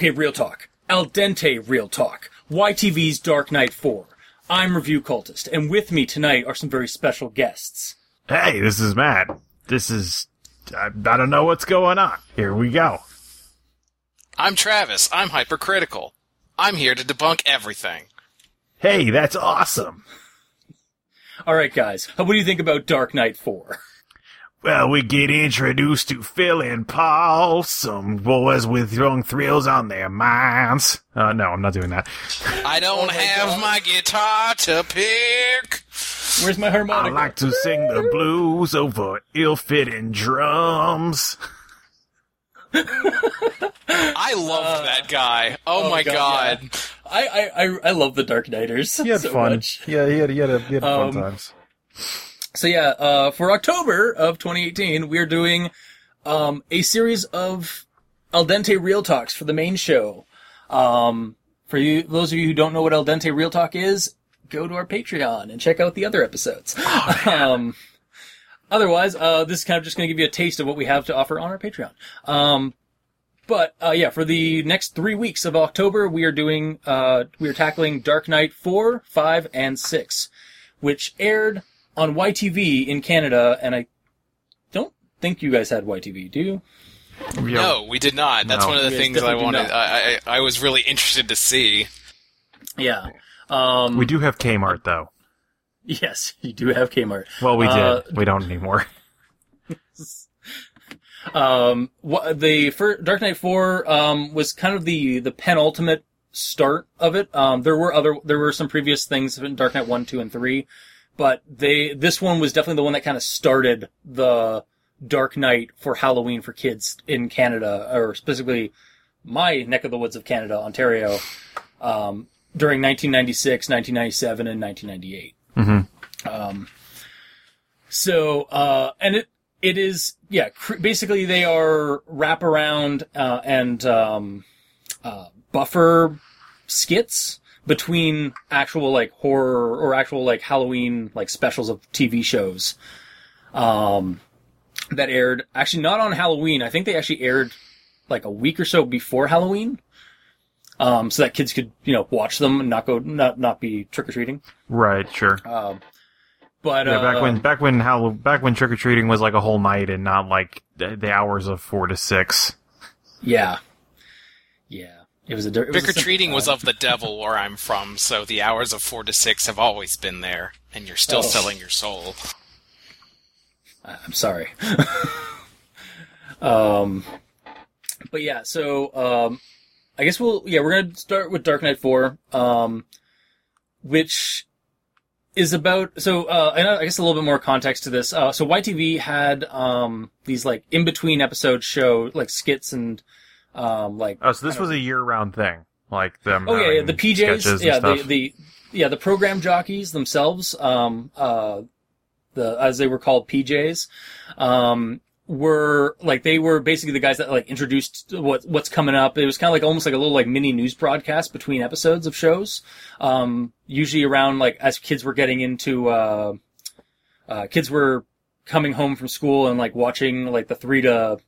Okay, real talk. Al dente real talk. YTV's Dark Night 4. I'm Review Cultist, and with me tonight are some very special guests. Hey, this is Matt. This is. I, I don't know what's going on. Here we go. I'm Travis. I'm hypercritical. I'm here to debunk everything. Hey, that's awesome. Alright, guys, what do you think about Dark Night 4? Well, we get introduced to Phil and Paul, some boys with young thrills on their minds. Uh, no, I'm not doing that. I don't have my guitar to pick. Where's my harmonica? I like to sing the blues over ill-fitting drums. I loved that guy. Oh, oh my God, god. I, I, I, I love the Dark Nighters. He had so fun. much. Yeah, he had, he had, he had Um, fun times. So yeah, uh, for October of 2018, we're doing um, a series of Al Dente Real Talks for the main show. Um, for you, those of you who don't know what Al Dente Real Talk is, go to our Patreon and check out the other episodes. um, otherwise, uh, this is kind of just going to give you a taste of what we have to offer on our Patreon. Um, but uh, yeah, for the next three weeks of October, we are doing uh, we are tackling Dark Night four, five, and six, which aired on YTV in Canada, and I don't think you guys had YTV, do you? No, we did not. That's No. one of the Yes, things I wanted. I, I I was really interested to see. Yeah. Um, We do have Kmart, though. Yes, you do have Kmart. Well, we did. Uh, we don't anymore. Um, the first, Dark Night Four um, was kind of the the penultimate start of it. Um, there were other there were some previous things in Dark Night One, Two, and Three, but they this one was definitely the one that kind of started the Dark Night for Halloween for kids in Canada, or specifically my neck of the woods of Canada, Ontario, um, during 1996, 1997, and 1998. hmm Um, so, uh, and it, it is, yeah, cr- basically they are wraparound, uh, and, um, uh, buffer skits between actual, like, horror or actual, like, Halloween, like, specials of TV shows, um, that aired, actually not on Halloween. I think they actually aired, like, a week or so before Halloween. Um, so that kids could, you know, watch them and not go, not, not be trick-or-treating. Right, sure. Um, but, Yeah, back uh, when back when how back when trick or treating was like a whole night and not like the, the hours of four to six. Yeah. Yeah. It was a dir- it was Trick or treating was of the devil where I'm from, so the hours of four to six have always been there, and you're still Oh. selling your soul. I'm sorry. um, but yeah, so um, I guess we'll yeah we're gonna start with Dark Night Four, um, which is about so uh, and I guess a little bit more context to this. Uh, so YTV had um these like in between episode show like skits and um like Oh, so this was a year round thing, like them. Oh yeah, yeah, the PJs, yeah, the, the yeah the program jockeys themselves, um, uh, the as they were called PJs, um, were like they were basically the guys that like introduced what what's coming up. It was kind of like almost like a little like mini news broadcast between episodes of shows. Um, usually around like as kids were getting into uh, uh, kids were coming home from school and like watching like the three to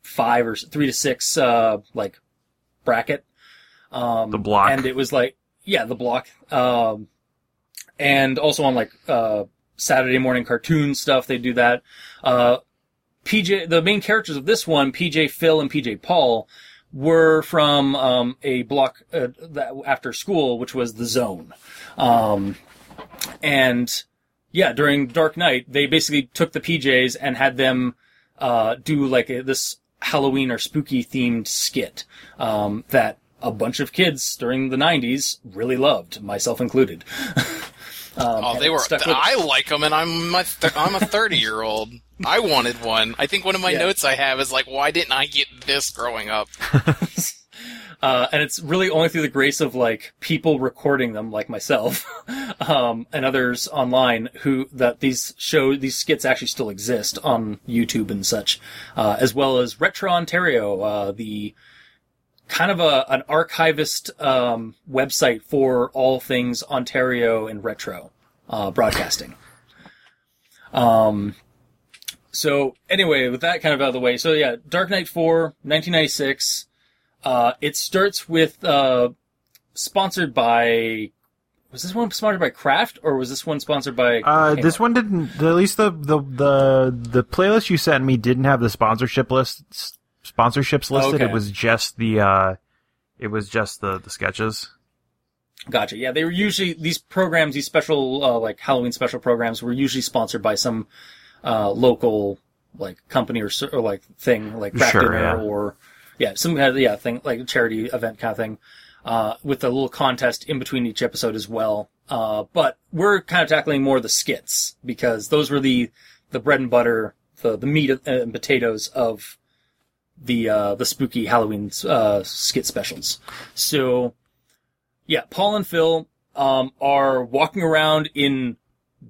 five or three to six uh like bracket. Um, The block. and it was like yeah the block um and also on like uh saturday morning cartoon stuff they do that uh pj the main characters of this one pj phil and pj paul were from um a block uh, after school which was the zone um and yeah during dark Night, they basically took the pjs and had them uh do like a, this halloween or spooky themed skit um that a bunch of kids during the 90s really loved, myself included. um, Oh, they were. I like them, and I'm my th- I'm a 30 year old. I wanted one. I think one of my Yeah. notes I have is like, why didn't I get this growing up? Uh, and it's really only through the grace of like people recording them, like myself, um, and others online, who that these show these skits actually still exist on YouTube and such, uh, as well as Retrontario, uh, the kind of a an archivist um, website for all things Ontario and retro uh, broadcasting. Um, so anyway, with that kind of out of the way, so yeah, Dark Night 4, 1996. Uh, it starts with, uh, sponsored by, was this one sponsored by Kraft or was this one sponsored by? Uh, this one didn't. At least the, the the the playlist you sent me didn't have the sponsorship list sponsorships listed. Okay. It was just the uh, it was just the the sketches. Gotcha. Yeah, they were usually these programs, these special uh, like Halloween special programs, were usually sponsored by some uh, local like company or, or like thing, like Kraft Sure, dinner yeah. or yeah, some kind of yeah thing like a charity event kind of thing, uh, with a little contest in between each episode as well. Uh, but we're kind of tackling more the skits because those were the the bread and butter, the the meat and potatoes of the uh, the spooky Halloween uh, skit specials. So yeah, Paul and Phil um, are walking around in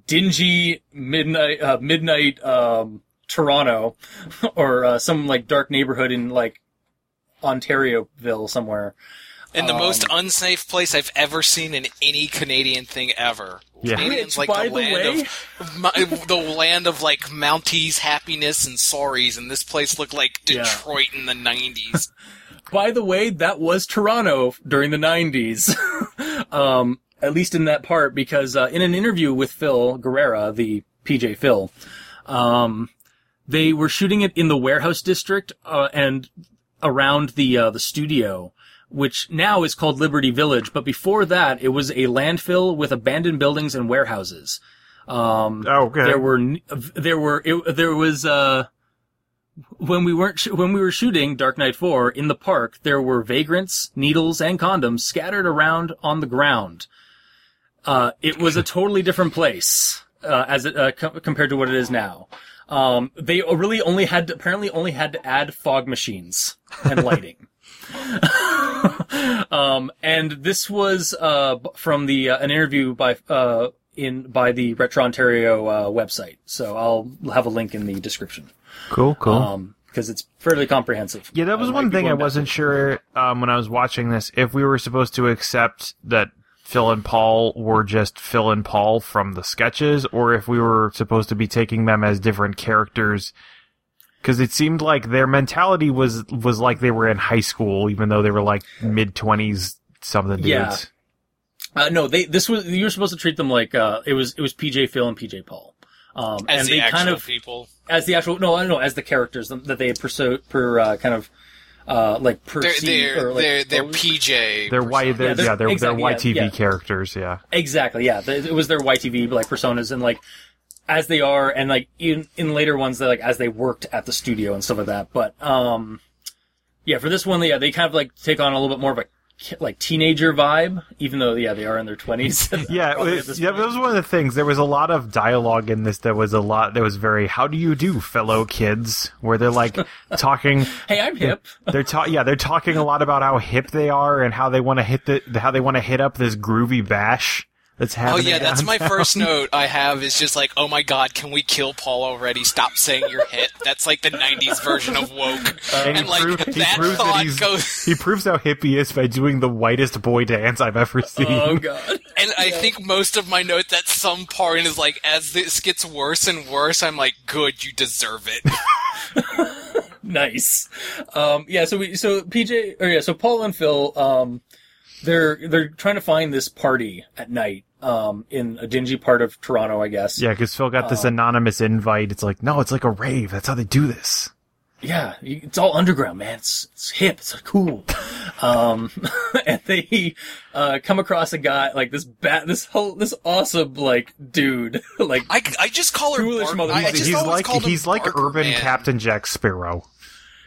dingy midnight uh, midnight um, Toronto or uh, some like dark neighborhood in like Ontarioville somewhere. In the most Um, unsafe place I've ever seen in any Canadian thing ever. Yeah. Canadians Which, like by the the land way- of my- the land of like Mounties, happiness, and sorries, and this place looked like Yeah. Detroit in the '90s. By the way, that was Toronto during the 90s. um, at least in that part, because uh, in an interview with Phil Guerrero, the PJ Phil, um, they were shooting it in the warehouse district uh, and around the uh, the studio, which now is called Liberty Village. But before that, it was a landfill with abandoned buildings and warehouses. Um, Oh, okay. there were there were it, there was uh when we weren't sh- when we were shooting Dark Night 4 in the park there were vagrants needles and condoms scattered around on the ground uh it was a totally different place uh, as it uh, co- compared to what it is now um they really only had to, apparently only had to add fog machines and lighting um, and this was uh, from the uh, an interview by uh, in by the Retrontario uh, website. So I'll have a link in the description Cool, cool. um, because it's fairly comprehensive. Yeah, that was one thing I wasn't sure um, when I was watching this if we were supposed to accept that Phil and Paul were just Phil and Paul from the sketches, or if we were supposed to be taking them as different characters. Because it seemed like their mentality was was like they were in high school, even though they were like mid twenties. Some of the Yeah. Uh, no, they this was you were supposed to treat them like uh, it was it was PJ Phil and PJ Paul. Um, As and the they actual kind of people. as the actual no I don't know as the characters that they pursue per uh, kind of uh, like They're perceive they're or like they're, they're. PJ. They're Y, they're, Yeah, they're- yeah, they're, exactly, they're YTV yeah. characters, yeah. Exactly, yeah. It was their YTV like personas and like as they are and like in in later ones they like as they worked at the studio and stuff like that. But um yeah, for this one yeah, they kind of like take on a little bit more of a like teenager vibe even though yeah, they are in their 20s. Yeah, at yeah, that was one of the things. There was a lot of dialogue in this that was a lot that was very "How do you do, fellow kids?" Where they're like talking. Hey, I'm hip. They're ta- yeah, they're talking a lot about how hip they are and how they want to hit the how they want to hit up this groovy bash that's Oh yeah, that's my downtown. first note I have is just like, oh my god, can we kill Paul already? Stop saying you're hit. That's like the '90s version of woke. And, and he, like prove- he that proves that thought he's goes. he proves how hip he is by doing the whitest boy dance I've ever seen. Oh god. And I think most of my notes at some part is like, as this gets worse and worse, I'm like, good, you deserve it. nice. Um, yeah, so we, so PJ, or yeah, so Paul and Phil, um, they're, they're trying to find this party at night, um, in a dingy part of Toronto, I guess. yeah, because Phil got this anonymous invite. It's like, no, it's like a rave. That's how they do this. Yeah, it's all underground, man. It's, it's hip. It's cool. um, and they, uh, come across a guy, like this bat, this whole, this awesome, like, dude, like, I, I just call her. Foolish mother- I, I just he's like called he's like Barker urban Man. Captain Jack Sparrow.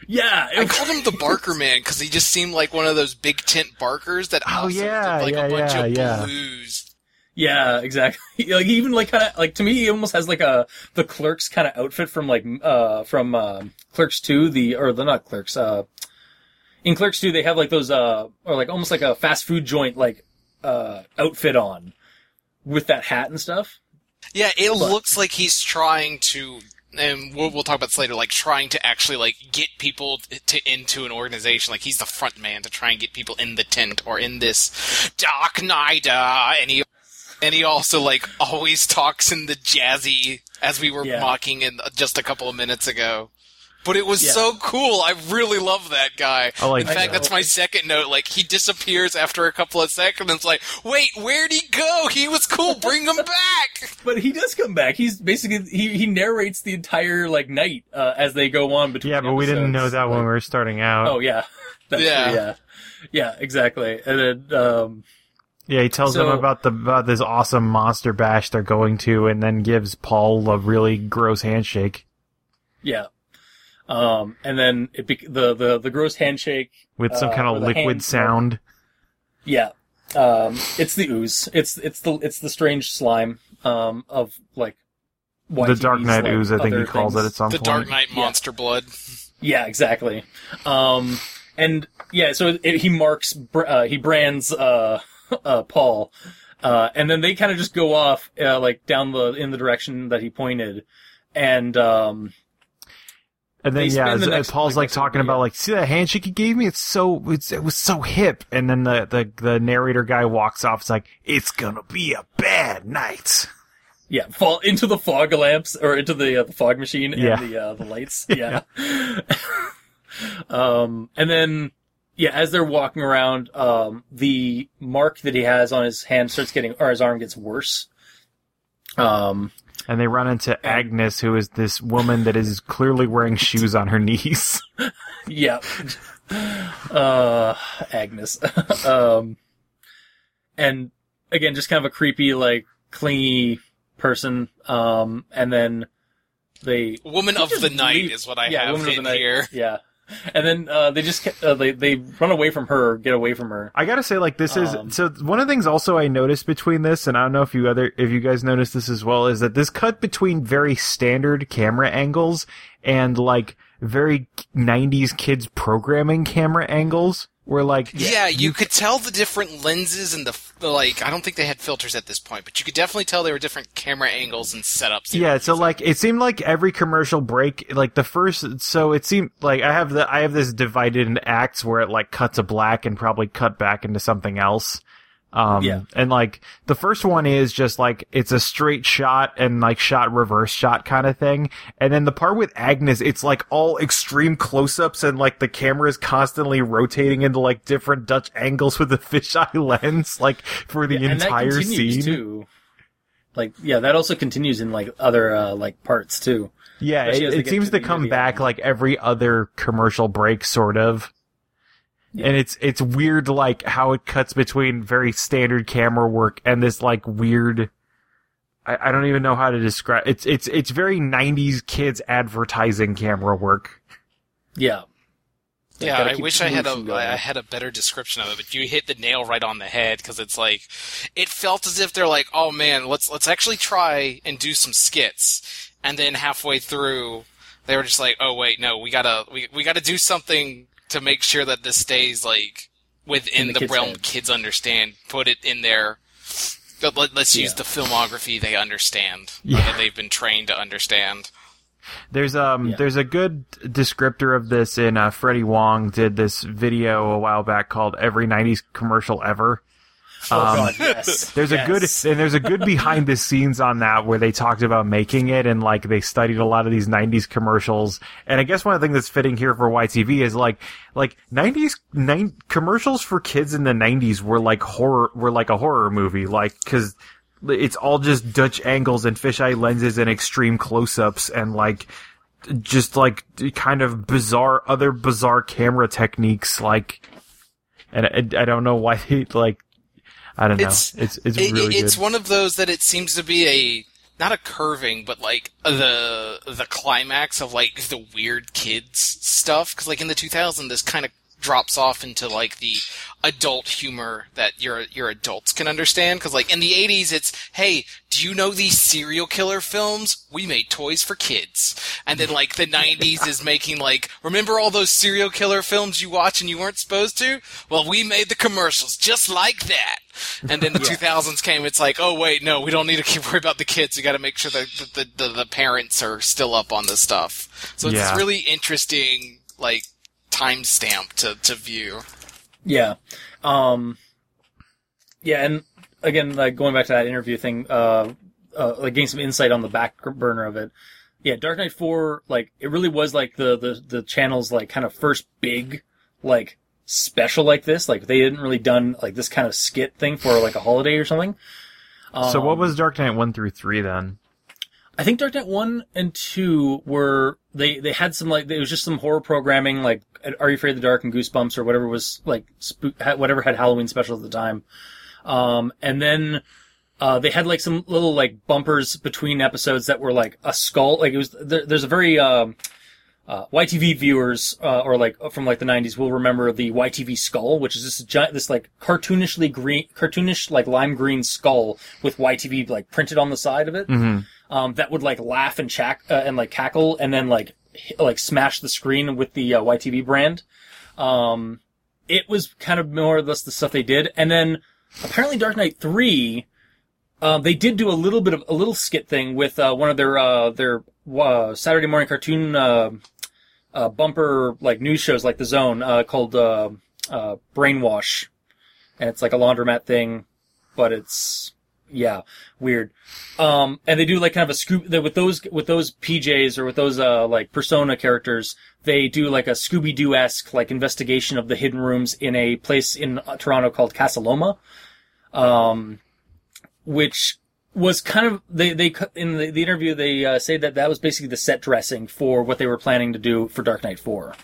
Yeah. I called him the Barker Man because he just seemed like one of those big tent barkers that Oh, yeah, like yeah, a bunch yeah, of yeah. blues. Yeah, exactly. Like he even like kind of like to me, he almost has like a the clerks kind of outfit from like uh from uh, Clerks Two, the or the not Clerks, uh in Clerks 2, they have like those, uh, or like almost like a fast food joint, like, uh, outfit on with that hat and stuff. Yeah, it looks like he's trying to, and we'll, we'll talk about this later, like trying to actually like get people to into an organization. Like he's the front man to try and get people in the tent or in this Dark Night, uh, and he and he also like always talks in the jazzy as we were Yeah. mocking in just a couple of minutes ago. But it was Yeah. so cool. I really love that guy. I like in fact, that. that's my second note. Like he disappears after a couple of seconds. It's like, wait, where'd he go? He was cool. Bring him back. But he does come back. He's basically, he, he narrates the entire, like, night, uh, as they go on between Yeah, but we didn't know that when we were starting out. Oh, yeah. That's Yeah. true, yeah. Yeah, exactly. And then, um, Yeah, he tells them about the about this awesome monster bash they're going to, and then gives Paul a really gross handshake yeah. Um, and then it bec the, the, the gross handshake with some Uh, kind of liquid hand- sound. Yeah. Um, it's the ooze. It's it's the it's the strange slime um, of like the Dark Night like, ooze, I think he calls things. it at some The point. Dark Night monster blood. Yeah, exactly. Um, and yeah, so it, he marks uh, he brands uh, uh, Paul, uh, and then they kind of just go off uh, like down the in the direction that he pointed, and um, And then They yeah, the as- Paul's like, like talking about like, see that handshake he gave me? It's so it's it was so hip. And then the the the narrator guy walks off. It's like it's gonna be a bad night. yeah, fall into the fog lamps or into the uh, the fog machine Yeah. and the uh, the lights. Yeah. um, and then yeah, as they're walking around, um, the mark that he has on his hand starts getting or his arm gets worse. Um, And they run into Agnes, who is this woman that is clearly wearing shoes on her knees. Yeah. Uh, Agnes. um, and again, just kind of a creepy, like, clingy person. Um, and then they, Woman of just the night leave- is what I yeah, have woman of the night. here. Yeah. And then, uh, they just, uh, they, they run away from her, get away from her. I gotta say, like this is Um, so. One of the things also I noticed between this, and I don't know if you other if you guys noticed this as well, is that this cut between very standard camera angles and like very '90s kids programming camera angles, where like Yeah, you could tell the different lenses and the, the like. I don't think they had filters at this point, but you could definitely tell there were different camera angles and setups. Yeah, so like it seemed like every commercial break, like the first, so it seemed like I have the I have this divided into acts where it like cuts to black and probably cut back into something else. Um, Yeah. and like the first one is just like it's a straight shot and like shot reverse shot kind of thing, and then the part with Agnes, it's like all extreme close-ups and like the camera is constantly rotating into like different Dutch angles with the fisheye lens, like for the that entire scene. too. Like, yeah, that also continues in, like, other, uh, like, parts too. Yeah, Especially it, it seems to to come back end. like every other commercial break, sort of. And it's it's weird, like how it cuts between very standard camera work and this like weird. I, I don't even know how to describe. It's it's it's very '90s kids advertising camera work. Yeah. Yeah, I wish I had a going. I had a better description of it, but you hit the nail right on the head because it's like it felt as if they're like, "Oh man, let's let's actually try and do some skits." And then halfway through, they were just like, "Oh wait, no, we got to we we got to do something to make sure that this stays like within In the the, realm heads. kids understand. Put it in there. but let, us use Yeah. the filmography they understand. Yeah. That they've been trained to understand. There's um Yeah. there's a good descriptor of this in uh, Freddie Wong did this video a while back called "Every '90s Commercial Ever." Oh Um, god, yes. There's a good and there's a good behind the scenes on that where they talked about making it and like they studied a lot of these 90s commercials. And I guess one of the things that's fitting here for YTV is like like 90s nine, commercials for kids in the 90s were like horror were like a horror movie like cuz it's all just Dutch angles and fisheye lenses and extreme close-ups and like just like kind of bizarre other bizarre camera techniques like and I, I don't know why they like I don't know. It's- It's it's, It- really it's good. one of those that it seems to be a not a curving, but like the the climax of like the weird kids stuff. Because like in the 2000s, this kind of drops off into like the adult humor that your your adults can understand. Because like in the 80s it's hey do you know these serial killer films? We made toys for kids. And then like the 90s is making like remember all those serial killer films you watch and you weren't supposed to? Well we made the commercials just like that. And then the 2000s came it's like oh wait no we don't need to keep worry about the kids. We got to make sure that the, the, the, the parents are still up on this stuff. So it's Yeah. really interesting like timestamp to, to view Yeah. Um, yeah, and again, like going back to that interview thing, uh, uh, like getting some insight on the back burner of it. Yeah, Dark Night 4, like, it really was like the, the, the channel's like kind of first big, like, special like this. Like, they hadn't really done like this kind of skit thing for like a holiday or something. so what Um, was Dark Night one through three then? I think Dark Night one and two were they they had some like it was just some horror programming like Are You Afraid of the Dark and Goosebumps or whatever was like spook, whatever had Halloween specials at the time, um, and then uh, they had like some little like bumpers between episodes that were like a skull like it was there, there's a very um, uh, YTV viewers uh, or like from like the 90s will remember the YTV skull, which is this giant, this like cartoonishly green, cartoonish like lime green skull with YTV like printed on the side of it. Um, that would like laugh and chack uh, and like cackle and then like hit, like smash the screen with the uh, YTV brand. Um, it was kind of more or less the stuff they did, and then apparently Dark Night Three. Um, they did do a little bit of a little skit thing with uh, one of their uh, their uh, Saturday morning cartoon uh, uh, bumper like news shows like the Zone uh, called uh, uh, Brainwash, and it's like a laundromat thing, but it's yeah weird. Um, and they do like kind of a scoop with those with those PJs or with those uh like persona characters. They do like a Scooby Doo esque like investigation of the hidden rooms in a place in uh, Toronto called Casa Loma, um, which was kind of they they in the, the interview they uh, say that that was basically the set dressing for what they were planning to do for Dark Night Four.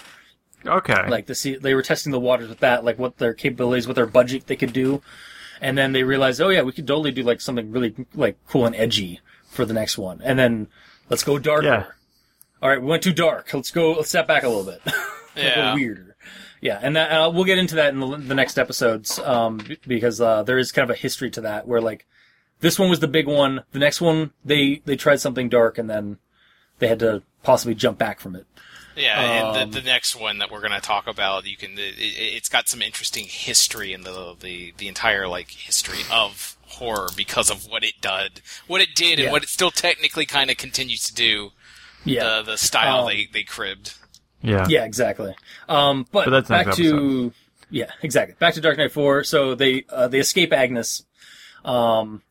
Okay. Like see they were testing the waters with that, like what their capabilities, what their budget they could do, and then they realized, oh yeah, we could totally do like something really like cool and edgy for the next one, and then let's go darker. Yeah. All right, we went too dark. Let's go. Let's step back a little bit. Yeah. go weirder. Yeah, and that, uh, we'll get into that in the, the next episodes um, b- because uh, there is kind of a history to that where like this one was the big one. The next one they they tried something dark and then they had to possibly jump back from it. Yeah, and Um, the, the next one that we're going to talk about, you can. It, it's got some interesting history in the the the entire like history of horror because of what it did, what it did, and what it still technically kind of continues to do. Yeah, The the style Um, they they cribbed. yeah. Yeah, exactly. Um, but, But that's back to yeah, exactly. Back to Dark Night Four. So they uh, they escape Agnes. Um,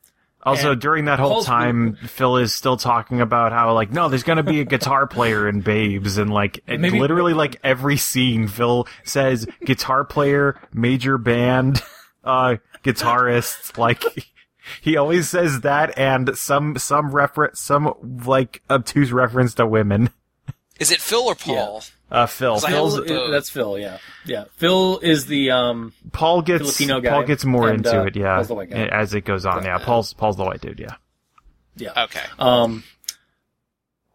Also, And during that whole Paul's- time, Phil is still talking about how like, no, there's gonna be a guitar player in Babes, and like, it- Maybe- literally like every scene, Phil says guitar player, major band, uh, guitarist, like. He always says that and some some reference some like obtuse reference to women. Is it Phil or Paul? Uh, Phil. 'Cause I Phil's, also- Phil, that's Phil. Yeah, yeah. Phil is the um. Paul gets Filipino guy, Paul gets more and, into uh, it, yeah, Paul's the white guy. as it goes on. Yeah, Paul's Paul's the white dude. Yeah. Yeah. Okay. Um.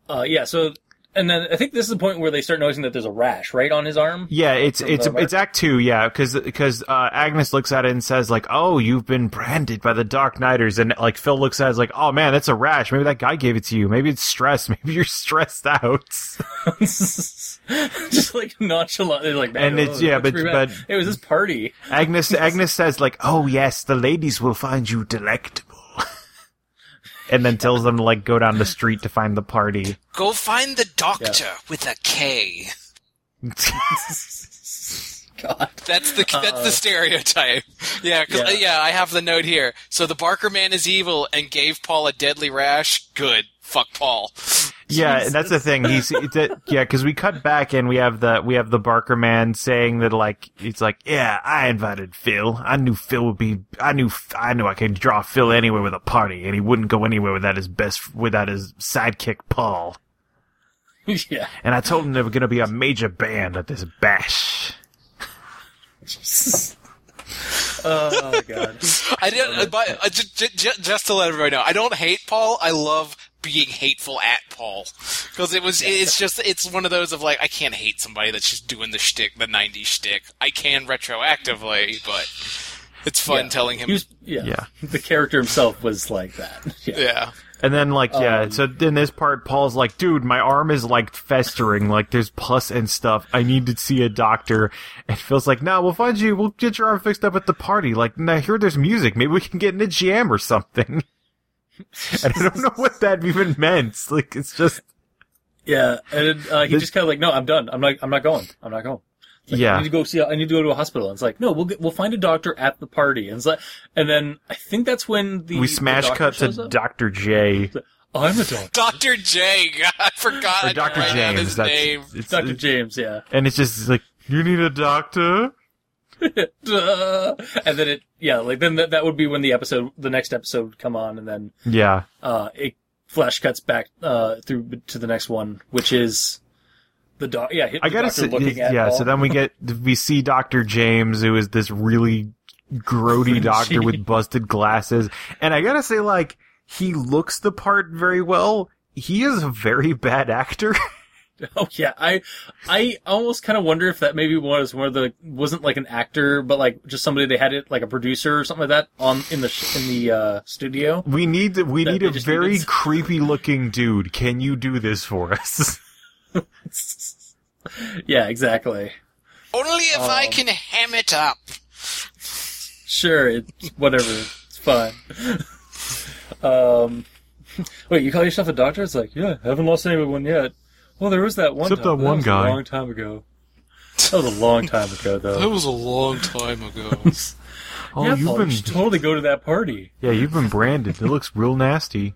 Uh. Yeah. So, and then I think this is the point where they start noticing that there's a rash right on his arm. Yeah, it's it's it's Act Two, yeah, because uh, Agnes looks at it and says like, "Oh, you've been branded by the Dark Nighters," and like Phil looks at it like, "Oh man, that's a rash. Maybe that guy gave it to you. Maybe it's stress. Maybe you're stressed out." Just like nonchalant, they're like, And "Man, it's- oh, yeah, but- but- it was this party. Agnes Agnes says like, "Oh yes, the ladies will find you delectable," and then tells them to like go down the street to find the party. Go find the doctor with a K. God. That's the that's the stereotype. Yeah, 'cause, Uh, Yeah. uh, yeah, I have the note here. So the Barker man is evil and gave Paul a deadly rash. Good. Fuck Paul. Yeah, and that's the thing. He's a, yeah, because we cut back and we have the we have the Barker man saying that like he's like, yeah, I invited Phil. I knew Phil would be. I knew I knew I could draw Phil anywhere with a party, and he wouldn't go anywhere without his best without his sidekick Paul. yeah. And I told him there was gonna be a major band at this bash. Oh my God. I didn't. But, uh, j- j- j- just to let everybody know, I don't hate Paul. I love being hateful at Paul because it was it's just it's one of those of like I can't hate somebody that's just doing the shtick, the '90s shtick. I can retroactively, but it's fun Yeah. telling him. Was, yeah. Yeah. The character himself was like that. Yeah. yeah. And then like yeah, Um, so in this part, Paul's like, dude, my arm is like festering, like there's pus and stuff. I need to see a doctor. And Phil's like, no, we'll find you. We'll get your arm fixed up at the party. Like, nah, I hear there's music. Maybe we can get in a jam or something. and I don't know what that even meant. Like, it's just Yeah, and uh, he This- just kind of like, no, I'm done. I'm not. I'm not going. I'm not going. I yeah, need to go see. I need to go to a hospital. And it's like, no, we'll get, we'll find a doctor at the party. And it's like, and then I think that's when the we smash doctor cut to. Doctor J I'm a doctor. Dr. J. God, I forgot. or Doctor write James. his name. it's, Doctor James. Yeah. and it's just like you need a doctor. Duh. and then it, yeah, like then that, that would be when the episode, the next episode would come on, and then Yeah, uh, it flash cuts back uh through to the next one, which is the doc. Yeah, I gotta say, looking at yeah. So then we get we see Doctor James, who is this really grody doctor with busted glasses, and I gotta say, like he looks the part very well. He is a very bad actor. Oh yeah, I I almost kind of wonder if that maybe was one of the wasn't like an actor, but like just somebody they had it like a producer or something like that on in the sh- in the uh, studio. we need we need a very needed- creepy looking dude. Can you do this for us? yeah, exactly. Only if I Um, can ham it up. Sure, it's whatever. It's fine. um, wait, you call yourself a doctor? It's like, yeah, I haven't lost anyone yet. Well, there was that one. Except time, that one was guy. A long time ago. That was a long time ago, though. That was a long time ago. Oh, yeah, you've Paul, been you totally go to that party. yeah, you've been branded. It looks real nasty.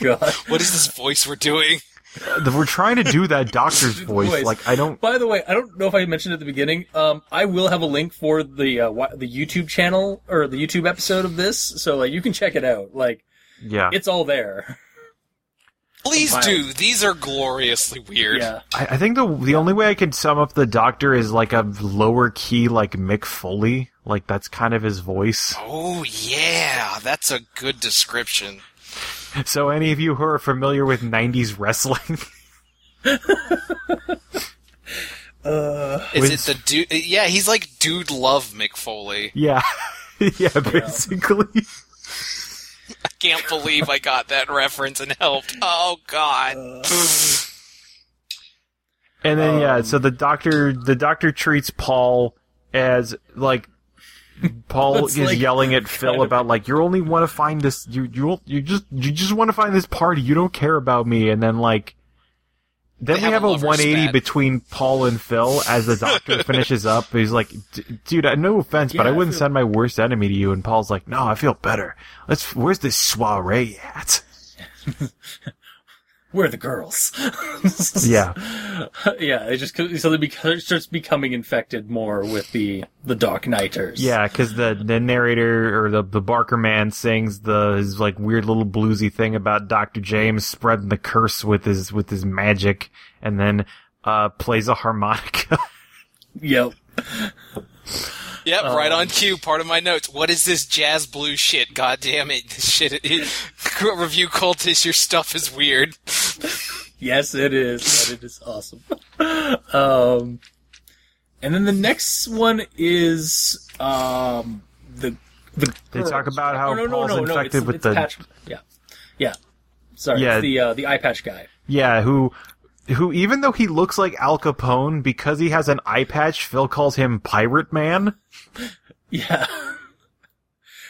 God. what is this voice we're doing? We're trying to do that doctor's voice. Voice. Like I don't. By the way, I don't know if I mentioned at the beginning. Um, I will have a link for the uh, wi- the YouTube channel or the YouTube episode of this, so like you can check it out. Like Yeah, it's all there. Please do. These are gloriously weird. Yeah. I, I think the the only way I could sum up the doctor is like a lower key, like Mick Foley. Like that's kind of his voice. Oh yeah, that's a good description. So any of you who are familiar with '90s wrestling, Uh, Is With- it the dude? Yeah, he's like dude love Mick Foley. yeah, yeah, basically. I can't believe I got that reference and helped. Oh god. And then yeah, Um, so the doctor the doctor treats Paul as like Paul is like yelling at Phil about like you only want to find this you you you just you just want to find this party you don't care about me and then like then we have have a a 180 spat. between Paul and Phil as the doctor finishes up. He's like, "D- "Dude, no offense, but Yeah, I I wouldn't feel- send my worst enemy to you." And Paul's like, "No, I feel better. Let's. Where's this soiree at?" Where are the girls? Yeah, yeah, it just so they beca- starts becoming infected more with the the Dark Nighters. yeah, because the the narrator or the the Barker man sings the his like weird little bluesy thing about Doctor James spreading the curse with his with his magic, and then uh plays a harmonica. Yep. Yep, right Um, on cue. Part of my notes. What is this jazz blue shit? God damn it! This shit. It, review cultist. Your stuff is weird. Yes, it is. And it is awesome. um, and then the next one is um the the. They talk about how Oh, no, no, Paul's no, no, infected it's- with it's the- patch. Yeah, yeah. Sorry, Yeah. it's the uh, the eye patch guy. Yeah, who who even though he looks like Al Capone because he has an eye patch, Phil calls him Pirate Man. Yeah.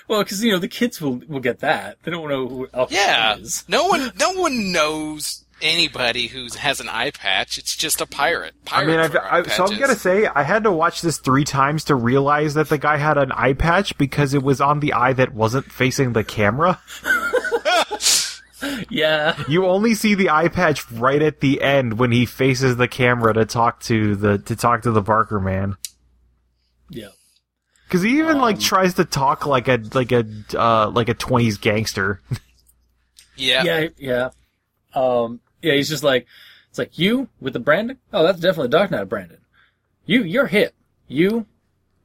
well, because you know the kids will will get that. They don't know who Al Capone Yeah. is. No one. No one knows anybody who has an eye patch. It's just a pirate. I Pirate mean, I've, I, so I'm gonna say I had to watch this three times to realize that the guy had an eye patch because it was on the eye that wasn't facing the camera. Yeah. You only see the eye patch right at the end when he faces the camera to talk to the to talk to the Barker man. Yeah. Because he even like Um, tries to talk like a like a uh, like a twenties gangster. Yeah. Yeah. Yeah. Um. Yeah. He's just like, it's like you with the Brandon. Oh, that's definitely Dark Night Brandon. You, you're hit. You,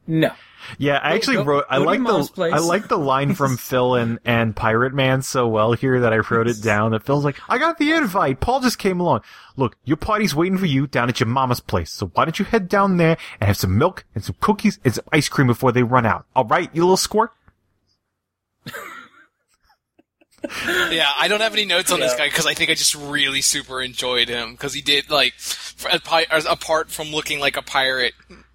No. Yeah, I actually go- wrote. I go to like the place. I like the line from Phil and and Pirate Man so well here that I wrote it down. That Phil's like, "I got the invite. Paul just came along. Look, your party's waiting for you down at your mama's place. So why don't you head down there and have some milk and some cookies and some ice cream before they run out? All right, you little squirt." Yeah, I don't have any notes on this guy because I think I just really super enjoyed him because he did like, for, a pi- as- apart from looking like a pirate,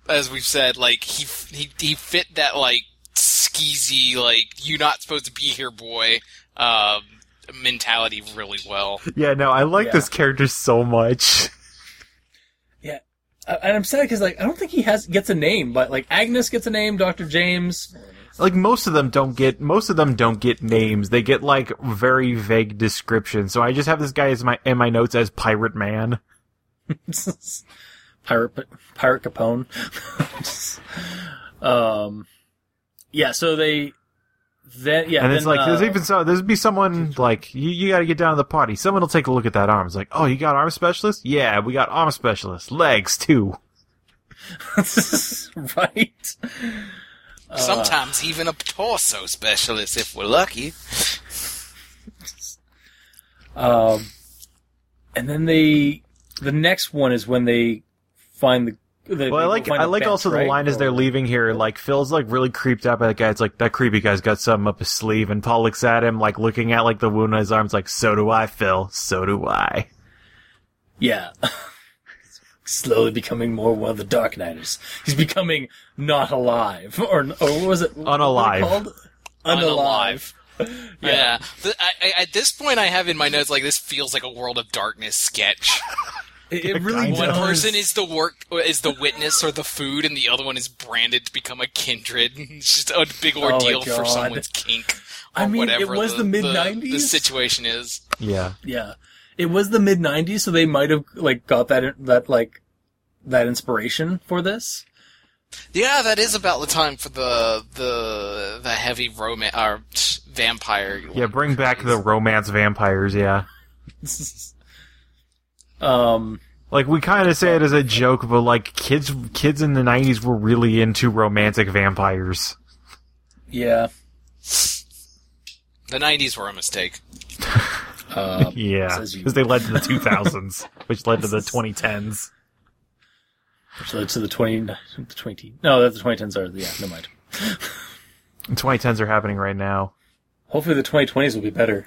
as we've said, like he he he fit that like skeezy like you're not supposed to be here boy um, mentality really well. Yeah, no, I like Yeah. this character so much. Yeah. Uh, And I'm sad because like I don't think he has gets a name, but like Agnes gets a name, Doctor James. Like most of them don't get most of them don't get names. They get like very vague descriptions. So I just have this guy as my in my notes as Pirate Man. Pirate Pirate Capone. um, yeah. So they then yeah. And it's then, like there's uh, even so there's be someone like you, you got to get down to the party. Someone will take a look at that arm. It's like, oh, you got arm specialist? Yeah, we got arm specialist. Legs too. right. Sometimes even a torso specialist if we're lucky. Um, and then they the next one is when they find the. the Well, I like find I a like bench, also the right? line as they're leaving here. Like Phil's like really creeped out by that guy. It's like that creepy guy's got something up his sleeve, and Paul looks at him like looking at like the wound on his arms. Like, so do I, Phil. So do I. Yeah. Slowly becoming more one of the Dark Nighters. He's becoming not alive, or or what was it? Unalive. was it called? Unalive. Yeah. The- I, I, at this point, I have in my notes like this feels like a World of Darkness sketch. It, it really One does. person is the work is the witness or the food, and the other one is branded to become a kindred. It's just a big Oh ordeal for someone's kink. Or I mean, it was the The, mid-nineties. the situation is. Yeah. Yeah, it was the mid '90s, so they might have like got that that like that inspiration for this. Yeah, that is about the time for the the the heavy romance or tch, vampire. Yeah, bring back the romance vampires. Yeah. um, Like we kind of say it as a joke, but like kids, kids in the '90s were really into romantic vampires. yeah. The '90s were a mistake. Uh, Yeah, because they led to the 2000s, which led to the 2010s. so to the 20, the 20, no, the 2010s are, yeah, never mind. The 2010s are happening right now. Hopefully the 2020s will be better.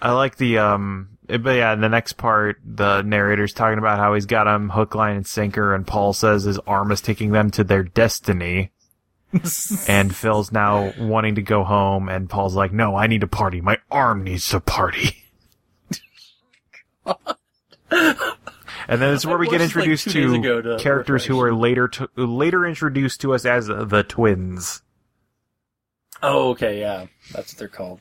I like the um, Eh, but yeah, in the next part, the narrator's talking about how he's got him hook, line, and sinker, and Paul says his arm is taking them to their destiny. and Phil's now wanting to go home, and Paul's like, "No, I need to party. My arm needs to party." and then it's where I we get like, introduced ago to to characters who are later to, later introduced to us as the twins. Oh, okay, yeah, that's what they're called.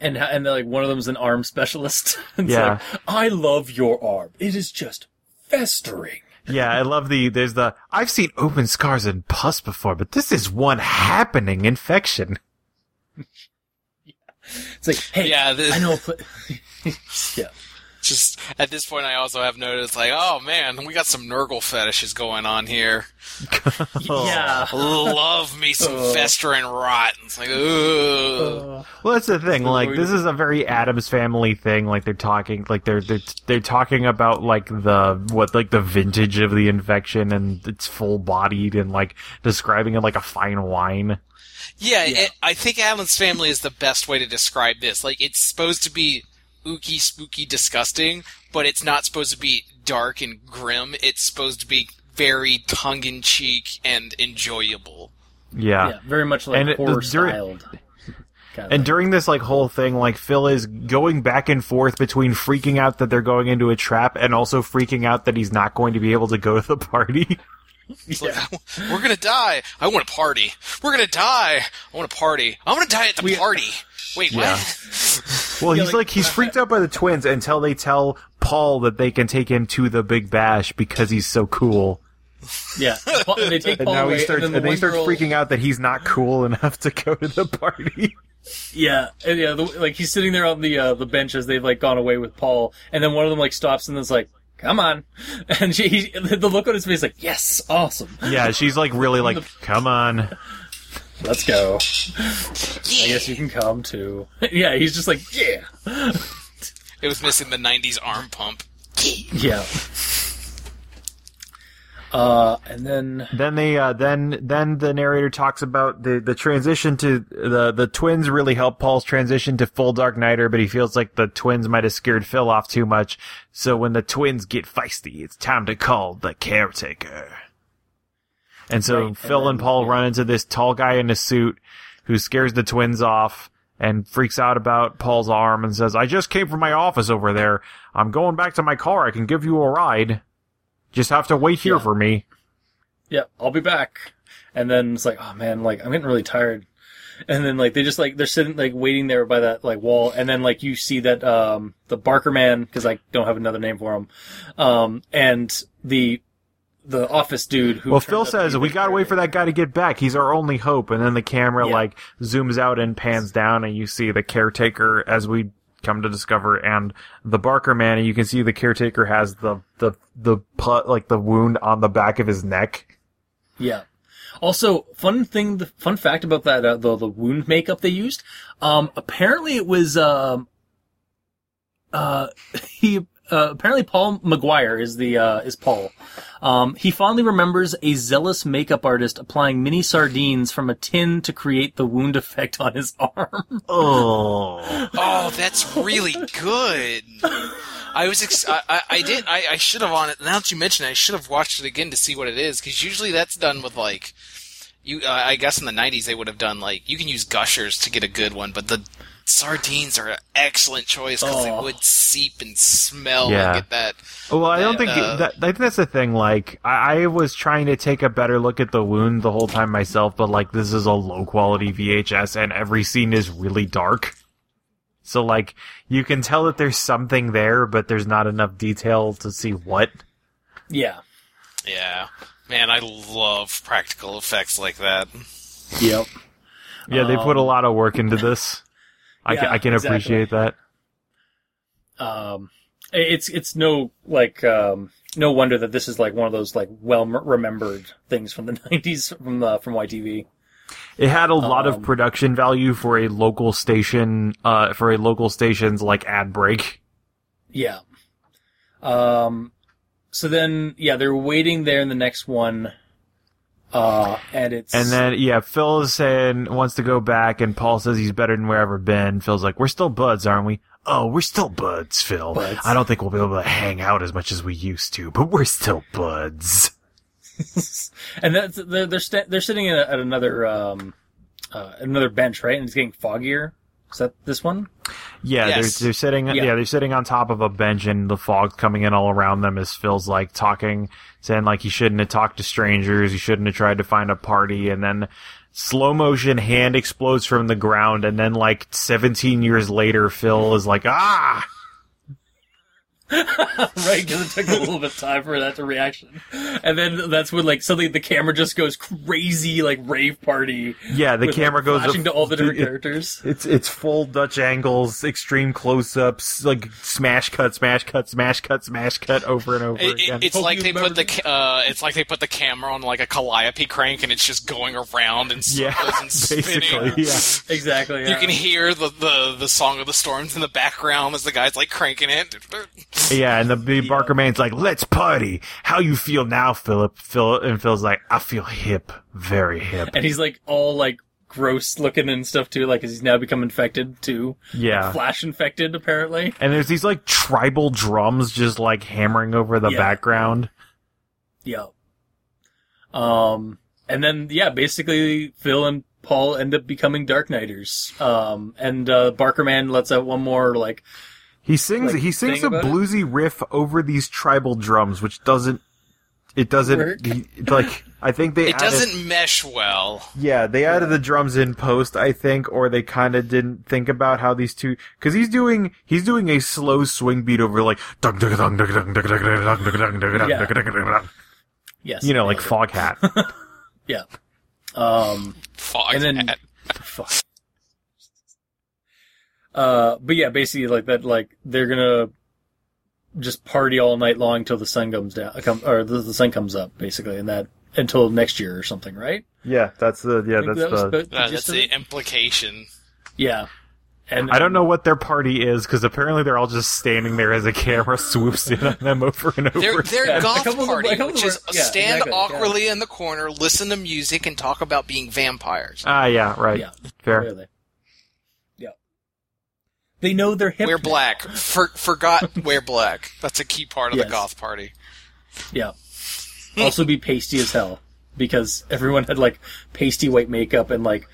And and like one of them's an arm specialist. it's Yeah. like, I love your arm. It is just festering. Yeah, I love the. There's the. I've seen open scars and pus before, but this is one happening infection. yeah. It's like, hey, Yeah, the- I know. a pla- yeah, Just at this point, I also have noticed like, oh man, we got some Nurgle fetishes going on here. yeah. Love me some Uh. festering rot. It's like, ugh. Uh, Well, that's the thing. Like, this is a very Addams Family thing. Like, they're talking, like they're they're they're talking about like the what like the vintage of the infection and it's full bodied and like describing it like a fine wine. Yeah, Yeah. It, I think Addams family is the best way to describe this. Like, it's supposed to be ooky, spooky, disgusting, but it's not supposed to be dark and grim. It's supposed to be very tongue in cheek and enjoyable. Yeah. yeah, very much like And it- horror during- styled. Kind And during this like whole thing, like Phil is going back and forth between freaking out that they're going into a trap and also freaking out that he's not going to be able to go to the party. It's like, we're gonna die. I want to party. We're gonna die. I want to party. I want to die at the We- party. Wait, what? Yeah. Well, he's like- like, he's freaked out by the twins until they tell Paul that they can take him to the Big Bash because he's so cool. yeah, Paul- they take And Paul now away, he starts and and, then the then he one starts girl- freaking out that he's not cool enough to go to the party. Yeah, and yeah, the, like he's sitting there on the uh, the bench as they've like gone away with Paul, and then one of them like stops and is like, come on. And she, he, the look on his face, like, yes, awesome. Yeah, she's like really like, come on. Let's go. I guess you can come too. yeah, he's just like, yeah. It was missing the '90s arm pump. Yeah. Uh, and then Then they uh, then then the narrator talks about the the transition to the the twins really help Paul's transition to full Dark Nighter, but he feels like the twins might have scared Phil off too much. So when the twins get feisty, it's time to call the caretaker. And so Right, Phil and then- Paul run into this tall guy in a suit who scares the twins off and freaks out about Paul's arm and says, "I just came from my office over there. I'm going back to my car. I can give you a ride. Just have to wait here Yeah. for me." yeah, I'll be back. And then it's like, oh man, like I'm getting really tired. And then like they just like they're sitting like waiting there by that like wall, and then like you see that um the Barker man because I don't have another name for him, um and the the office dude who Well, Phil says we gotta wait for that guy to get back. He's our only hope. And then the camera Yeah. like zooms out and pans down, and you see the caretaker as we come to discover, and the Barker man, and you can see the caretaker has the the the put like the wound on the back of his neck. Yeah. Also, fun thing, the fun fact about that, uh, the, the wound makeup they used, um, apparently it was, um, uh, he, uh, apparently Paul McGuire is the, uh, is Paul. Um, he fondly remembers a zealous makeup artist applying mini sardines from a tin to create the wound effect on his arm. Oh, Oh, that's really good. I was ex- I, I, I did I, I should have on it now that you mention it I should have watched it again to see what it is because usually that's done with like you uh, I guess in the 90s they would have done like you can use gushers to get a good one but the sardines are an excellent choice because they Oh. would seep and smell Yeah. and get that well, I don't think Uh, that. I think that's the thing. Like, I, I was trying to take a better look at the wound the whole time myself, but like, this is a low quality VHS, and every scene is really dark. So like, you can tell that there's something there, but there's not enough detail to see what. Yeah. yeah man I love practical effects like that Yep. Yeah, they put a lot of work into this. I, yeah, can, I can exactly. appreciate that. Um, it's, it's no, like, um, no wonder that this is like one of those like well remembered things from the 90s from, uh, from YTV. It had a lot of Um, production value for a local station, uh, for a local station's like ad break. Yeah. Um, so then, yeah, they're waiting there in the next one. Uh, and it's And then, yeah, Phil is saying wants to go back, and Paul says he's better than where ever been. Phil's like, "We're still buds, aren't we?" Oh, we're still buds, Phil. Buds. I don't think we'll be able to hang out as much as we used to, but we're still buds. and that's they're they're, sta- they're sitting at, at another um, uh, another bench, right? And it's getting foggier. Is that this one? Yeah, Yes. they're they're sitting. Yeah. Yeah. they're sitting on top of a bench, and the fog coming in all around them. As Phil's like talking, saying like he shouldn't have talked to strangers. He shouldn't have tried to find a party. And then slow motion hand explodes from the ground, and then like 17 years later, Phil is like, ah. right, because it took a little bit of time for that to reaction, and then that's when like suddenly the camera just goes crazy, like rave party. Yeah, the with, camera like, goes flashing to all the different it- characters. It's it's full Dutch angles, extreme close-ups, like smash cut, smash cut, smash cut, smash cut over and over It- it- again. it's Hope like they put the ca- uh, it's like they put the camera on like a calliope crank and it's just going around and yeah, circles and spinning. yeah. Exactly. You can hear the, the, the song of the storms in the background as the guy's like cranking it. Yeah, and the, the Barker man's like, "Let's party. How you feel now, Philip?" Phil and Phil's like, "I feel hip, very hip." and he's like all like gross looking and stuff too, like 'cause he's now become infected too. Yeah, Flash infected, apparently. and there's these like tribal drums just like hammering over the Yeah. background. Yeah. Um, and then yeah, basically Phil and Paul end up becoming Dark Nighters. Um, and uh, Barker Man lets out one more like he sings like, he sings a bluesy it? riff over these tribal drums, which doesn't it doesn't he, like I think they it added, doesn't mesh well. Yeah, they added the drums in post, I think, or they kind of didn't think about how these two because he's doing he's doing a slow swing beat over like yeah. yes, you know, like Foghat. yeah, um, Foghat. And uh, but yeah, basically like that, like they're gonna just party all night long till the sun comes down, come, or the, the sun comes up, basically, and that until next year or something, right? Yeah, that's the yeah, that's that was the. about Uh, that's the implication. yeah. And I don't know what their party is because apparently they're all just standing there as a camera swoops in on them over and over. They're, they're Yeah, a goth them- party, a of which is yeah, stand exactly, yeah. awkwardly in the corner, listen to music, and talk about being vampires. ah, yeah, right. Yeah. Fair. Really. Yeah. They know they're hip. Wear black. For, forgot wear black. That's a key part of Yes. the goth party. Yeah. also be pasty as hell because everyone had like pasty white makeup and like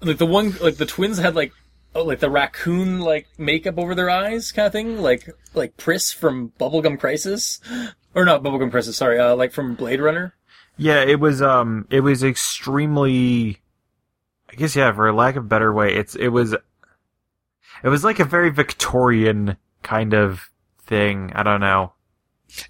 like the one like the twins had like oh like the raccoon like makeup over their eyes kind of thing like like Pris from Bubblegum Crisis or not Bubblegum Crisis sorry uh like from Blade Runner Yeah, it was um it was extremely I guess yeah, for lack of a better way, it's it was it was like a very Victorian kind of thing. I don't know.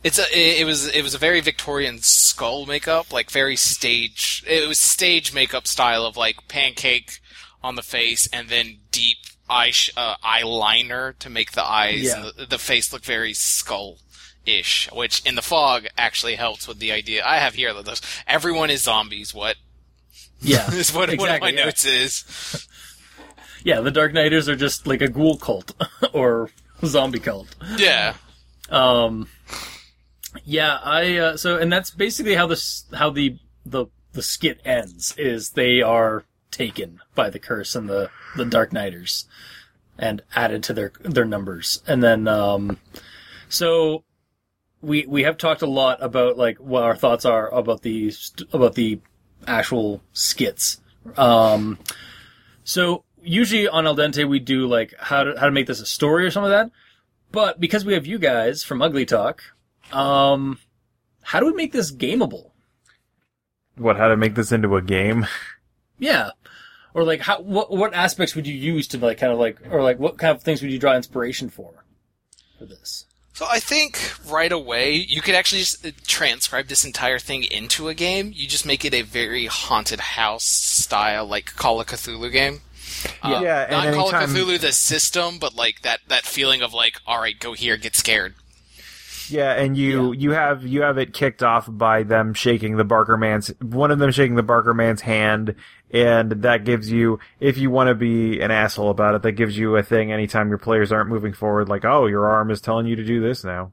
It's a. It, it was. It was a very Victorian skull makeup, like very stage. It was stage makeup style of like pancake on the face, and then deep eye sh- uh, eyeliner to make the eyes Yeah. and the, the face look very skull. Ish, which in the fog actually helps with the idea I have here that those, everyone is zombies. What yeah is what one of my yeah. notes is? Yeah the Dark Nighters are just like a ghoul cult or zombie cult. Yeah, Um, yeah, I uh, so and that's basically how this how the the the skit ends is they are taken by the curse and the the Dark Nighters and added to their their numbers, and then um, so we we have talked a lot about like what our thoughts are about the about the actual skits. Um, so usually on Al Dente we do like how to how to make this a story or some of that. But because we have you guys from Ugly Talk, um, how do we make this gameable? What how to make this into a game? Yeah, or like how what what aspects would you use to like kind of like or like what kind of things would you draw inspiration for for this? So I think right away you could actually just uh, transcribe this entire thing into a game. You just make it a very haunted house style, like Call of Cthulhu game. Uh, Yeah, and not Call of anytime- Cthulhu the system, but like that that feeling of like, all right, go here, get scared. Yeah, and you you have you have it kicked off by them shaking the Barker man's one of them shaking the Barker man's hand, and that gives you if you want to be an asshole about it, that gives you a thing anytime your players aren't moving forward, like oh your arm is telling you to do this now.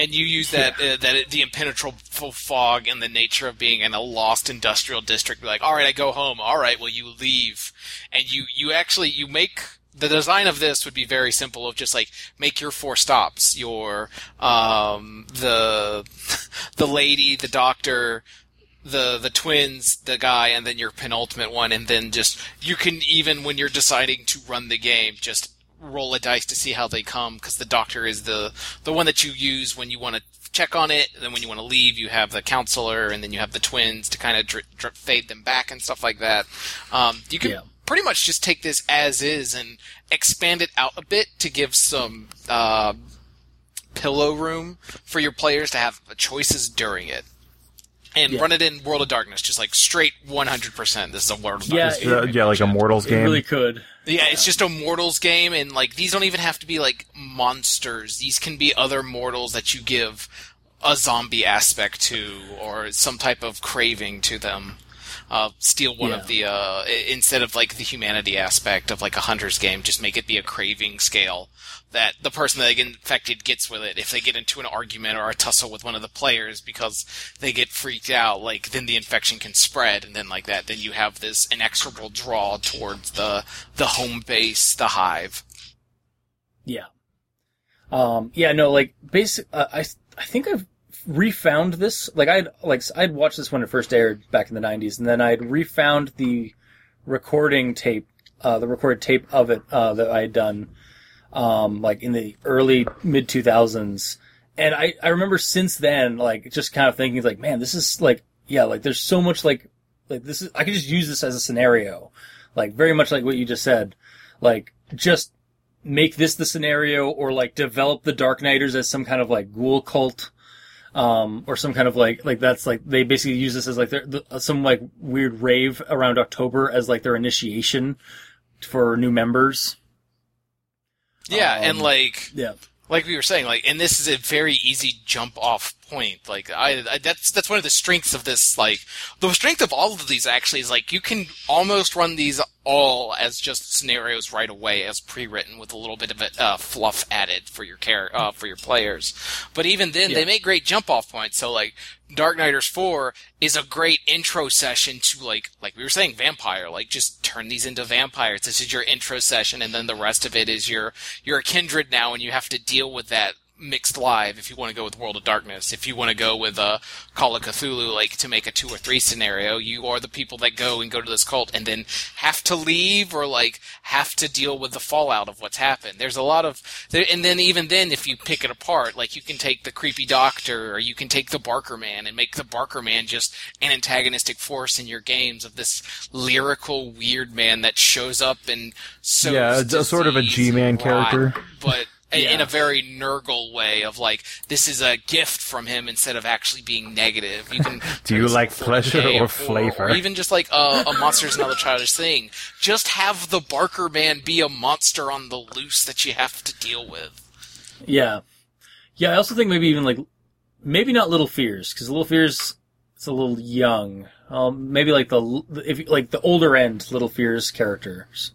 And you use that uh, that the impenetrable fog and the nature of being in a lost industrial district. Like, all right, I go home. All right, well you leave, and you you actually you make the design of this would be very simple of just like make your four stops your um the the lady the doctor the the twins the guy and then your penultimate one and then just you can even when you're deciding to run the game just roll a dice to see how they come because the doctor is the the one that you use when you want to check on it and then when you want to leave you have the counselor and then you have the twins to kind of dri- dri- fade them back and stuff like that um, you can Yeah. pretty much just take this as is and expand it out a bit to give some uh, pillow room for your players to have choices during it. And Yeah. run it in World of Darkness, just like straight 100%. This is a World of Yeah, Darkness. it- Uh, yeah, like a Mortals game. It game. really could. Yeah, it's just a mortals game, and like these don't even have to be like monsters. These can be other mortals that you give a zombie aspect to, or some type of craving to them. Uh, steal one Yeah. of the uh, instead of like the humanity aspect of like a hunter's game, just make it be a craving scale that the person that they get infected gets with it. If they get into an argument or a tussle with one of the players because they get freaked out, like then the infection can spread, and then like that, then you have this inexorable draw towards the the home base, the hive. Yeah. Um, yeah, no, like basic. Uh, I I think I've refound this. Like I'd like I'd watched this when it first aired back in the '90s, and then I'd refound the recording tape, uh, the recorded tape of it uh, that I had done, um, like in the early mid 2000s. And I I remember since then, like just kind of thinking like, man, this is like, yeah, like there's so much like like this is I could just use this as a scenario, like very much like what you just said, like just make this the scenario or like develop the Dark Nighters as some kind of like ghoul cult. Um, or some kind of like, like that's like, they basically use this as like their, the, some like weird rave around October as like their initiation for new members. Yeah, Um, and like Yeah. like we were saying, like, and this is a very easy jump off point. Like, I, I, that's that's one of the strengths of this. Like, the strength of all of these actually is like you can almost run these all as just scenarios right away, as pre-written with a little bit of uh, fluff added for your care uh, for your players. But even then, Yeah. they make great jump off points. So like, Dark Nighters 4 is a great intro session to like, like we were saying, vampire. Like, just turn these into vampires. This is your intro session, and then the rest of it is your you're a kindred now, and you have to deal with that mixed live if you want to go with World of Darkness. If you want to go with uh, Call of Cthulhu, like to make a two or three scenario, you are the people that go and go to this cult and then have to leave or like have to deal with the fallout of what's happened. There's a lot of, and then even then, if you pick it apart, like you can take the creepy doctor or you can take the Barker Man and make the Barker Man just an antagonistic force in your games of this lyrical weird man that shows up and sows Yeah, it's a sort of a G-Man character. but in- in a very Nurgle way of like this is a gift from him instead of actually being negative. You can Do you like pleasure gay or flavor? or even just like a, a monster's another childish thing. Just have the Barker Man be a monster on the loose that you have to deal with. Yeah, yeah. I also think maybe even like maybe not Little Fears because Little Fears it's a little young. Um, maybe like the if like the older end Little Fears characters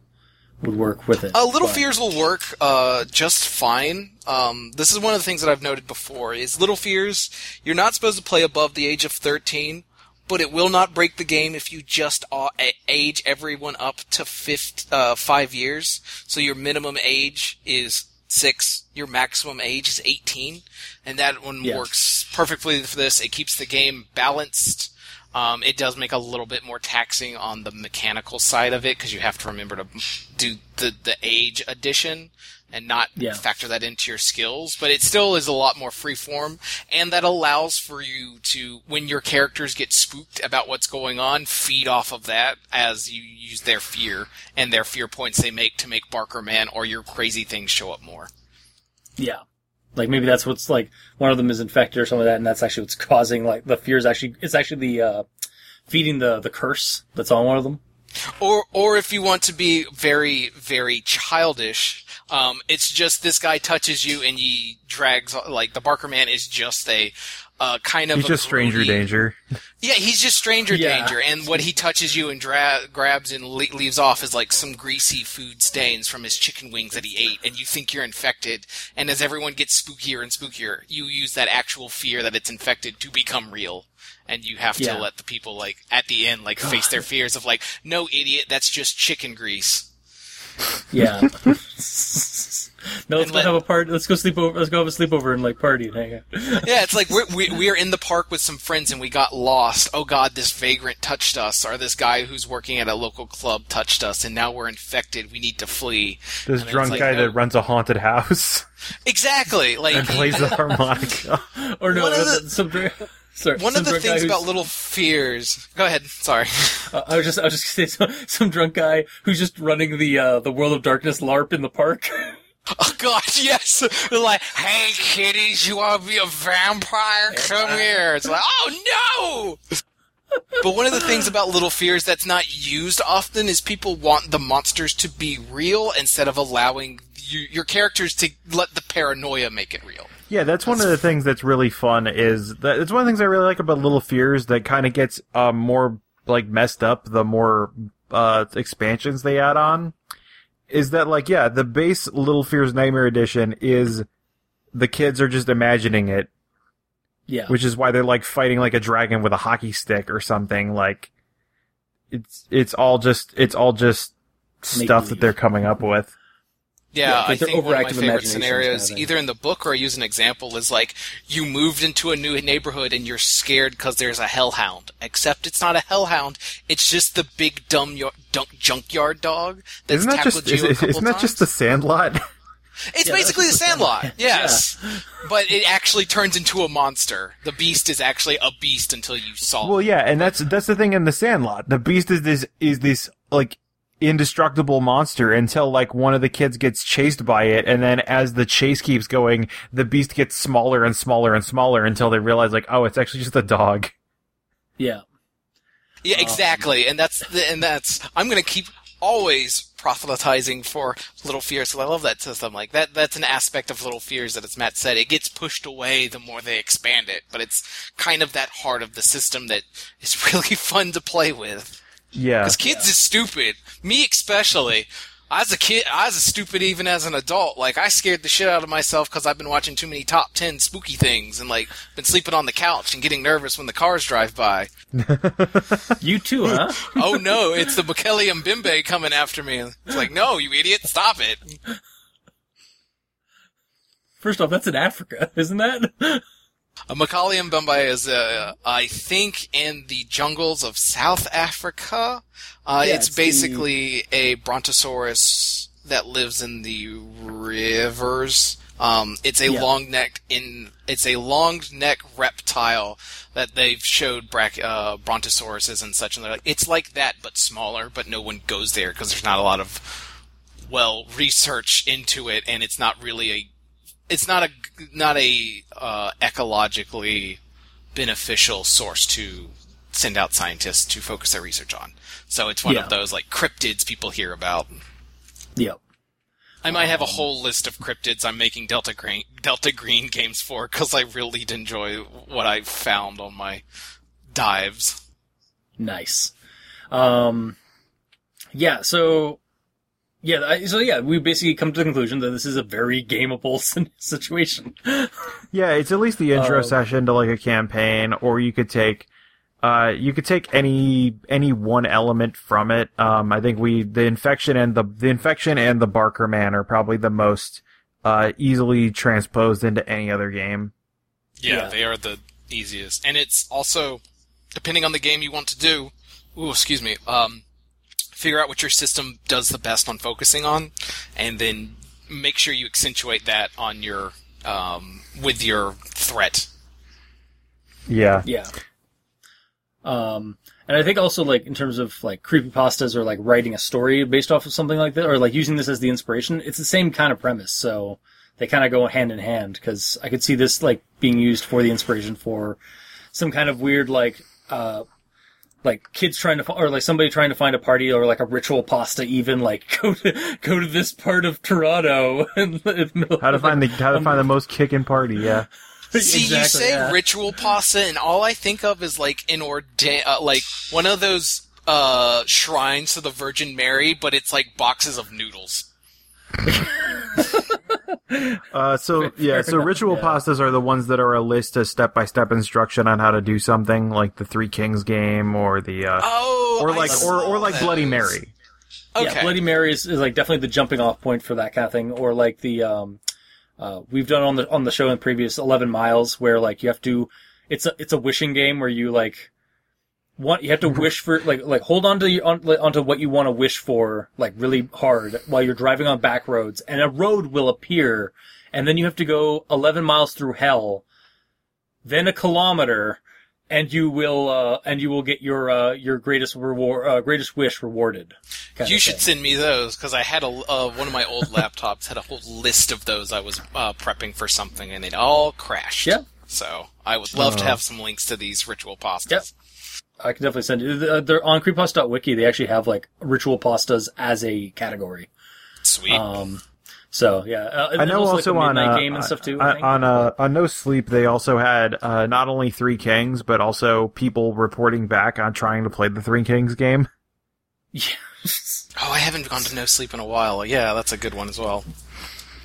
would work with it. Uh, Little but- Fears will work uh, just fine. Um, this is one of the things that I've noted before: is Little Fears. You're not supposed to play above the age of 13, but it will not break the game if you just uh, age everyone up to fifth, uh, five years. So your minimum age is six. Your maximum age is 18, and that one Yeah. works perfectly for this. It keeps the game balanced. Um, it does make a little bit more taxing on the mechanical side of it because you have to remember to do the the age addition and not Yeah. factor that into your skills. But it still is a lot more freeform, and that allows for you to, when your characters get spooked about what's going on, feed off of that as you use their fear and their fear points they make to make Barker Man or your crazy things show up more. Yeah. Like maybe that's what's like one of them is infected or something like that, and that's actually what's causing like the fear is Actually, it's actually the uh, feeding the the curse that's on one of them. Or, or if you want to be very, very childish, um, it's just this guy touches you and he drags, like, the Barker Man is just a, uh, kind of He's a just stranger grody- danger. Yeah, he's just stranger Yeah. danger, and what he touches you and dra- grabs and le- leaves off is like some greasy food stains from his chicken wings that he ate, and you think you're infected. And as everyone gets spookier and spookier, you use that actual fear that it's infected to become real, and you have to Yeah. let the people like at the end like face their fears of like, no idiot, that's just chicken grease. Yeah. no, let's go let- have a party. Let's go sleep over. Let's go have a sleepover and like party and hang out. Yeah, it's like we're, we we are in the park with some friends and we got lost. Oh God, this vagrant touched us, or this guy who's working at a local club touched us, and now we're infected. We need to flee. This And drunk like, guy no. that runs a haunted house Exactly. Like and plays the harmonica. Or no, One of uh, the- some dr- sorry, one of the things about little fears. Go ahead. Sorry. Uh, I was just, I was just gonna say some, some drunk guy who's just running the uh, the World of Darkness LARP in the park. Oh God, yes. They're like, hey kiddies, you want to be a vampire? Come here. It's like, oh no. But one of the things about Little Fears that's not used often is people want the monsters to be real instead of allowing you, your characters to let the paranoia make it real. Yeah, that's one of the things that's really fun. Is that it's one of the things I really like about Little Fears that kind of gets um, more like messed up the more uh, expansions they add on. Is that like yeah, the base Little Fears Nightmare Edition is the kids are just imagining it, yeah, which is why they're like fighting like a dragon with a hockey stick or something. Like it's it's all just it's all just stuff that they're coming up with. Yeah, Yeah, I like they're think one of my favorite scenarios, kind either in the book or I use an example, is like you moved into a new neighborhood and you're scared because there's a hellhound. Except it's not a hellhound; it's just the big dumb y- dunk, junkyard dog that's Isn't that tackled just you Is, a couple isn't that times. just the Sandlot? It's Yeah, basically the that's just the Sandlot, Sandlot. yes, but it actually turns into a monster. The beast is actually a beast until you solve. Well, yeah, and that's that's the thing in the Sandlot. The Beast is this is this like indestructible monster until like one of the kids gets chased by it, and then as the chase keeps going, the Beast gets smaller and smaller and smaller until they realize like, oh, it's actually just a dog. yeah. Yeah, exactly, and that's the, and that's I'm gonna keep always proselytizing for Little Fears. So I love that system. Like that, that's an aspect of Little Fears that, as Matt said, it gets pushed away the more they expand it. But it's kind of that heart of the system that is really fun to play with. Yeah. Because kids is stupid. Me especially. I was a kid. I was a stupid even as an adult. Like I scared the shit out of myself because I've been watching too many top ten spooky things and like been sleeping on the couch and getting nervous when the cars drive by. You too, huh? oh no, it's the Mokele-mbembe coming after me. It's like, no, you idiot, stop it. First off, that's in Africa, isn't that? A Macaulay and is, uh, I think, in the jungles of South Africa. Uh, Yeah, it's it's the- basically a brontosaurus that lives in the rivers. Um, it's a Yeah. long neck in it's a long neck reptile that they've showed uh, brontosauruses and such, and they're like it's like that but smaller. But no one goes there because there's not a lot of well research into it, and it's not really a it's not a not a uh, ecologically beneficial source to send out scientists to focus their research on. So it's one Yeah. of those like cryptids people hear about. Yep. I might Um, have a whole list of cryptids I'm making Delta Green Delta Green games for because I really enjoy what I found on my dives. Nice. Um, yeah. So, yeah. So yeah, we basically come to the conclusion that this is a very gameable situation. Yeah, it's at least the intro Um, session to like a campaign, or you could take, uh, you could take any any one element from it. Um, I think we the infection and the the infection and the Barker man are probably the most uh easily transposed into any other game. Yeah, Yeah. they are the easiest, and it's also depending on the game you want to do. Ooh, excuse me. Um, figure out what your system does the best on focusing on, and then make sure you accentuate that on your um, with your threat. Yeah, Yeah. Um, and I think also like in terms of like creepypastas or like writing a story based off of something like that, or like using this as the inspiration, it's the same kind of premise. So they kind of go hand in hand because I could see this like being used for the inspiration for some kind of weird like, uh, like kids trying to, fi- or like somebody trying to find a party or like a ritual pasta even like go to, go to this part of Toronto and how to find the how to find the most kicking party. Yeah, See, you say yeah. ritual pasta, and all I think of is like an ordain, uh, like one of those uh, shrines to the Virgin Mary, but it's like boxes of noodles. Uh, so yeah, so enough, ritual yeah. pastas are the ones that are a list of step by step instruction on how to do something, like the Three Kings game or the uh, Oh, or I like or or like Bloody. Mary. Okay. Yeah, Bloody Mary is, is like definitely the jumping off point for that kind of thing, or like the um, uh, we've done on the on the show in previous Eleven Miles, where like you have to, it's a it's a wishing game where you like want you have to wish for like like hold on to your, on, like, onto what you want to wish for like really hard while you're driving on back roads, and a road will appear, and then you have to go eleven miles through hell, then a kilometer. And you will, uh, and you will get your, uh, your greatest reward, uh, greatest wish rewarded. You should thing. send me those because I had a uh, one of my old laptops had a whole list of those. I was uh, prepping for something and it all crashed. Yeah. So I would love to Oh. have some links to these ritual pastas. Yep. I can definitely send you. They're they're on creepypasta.wiki. They actually have like ritual pastas as a category. Sweet. Um, so yeah, uh, I know also like a on uh, game and stuff too. I on think. on, uh, on No Sleep they also had uh, not only Three Kings but also people reporting back on trying to play the Three Kings game. yeah, oh, I haven't gone to no sleep in a while. Yeah, that's a good one as well.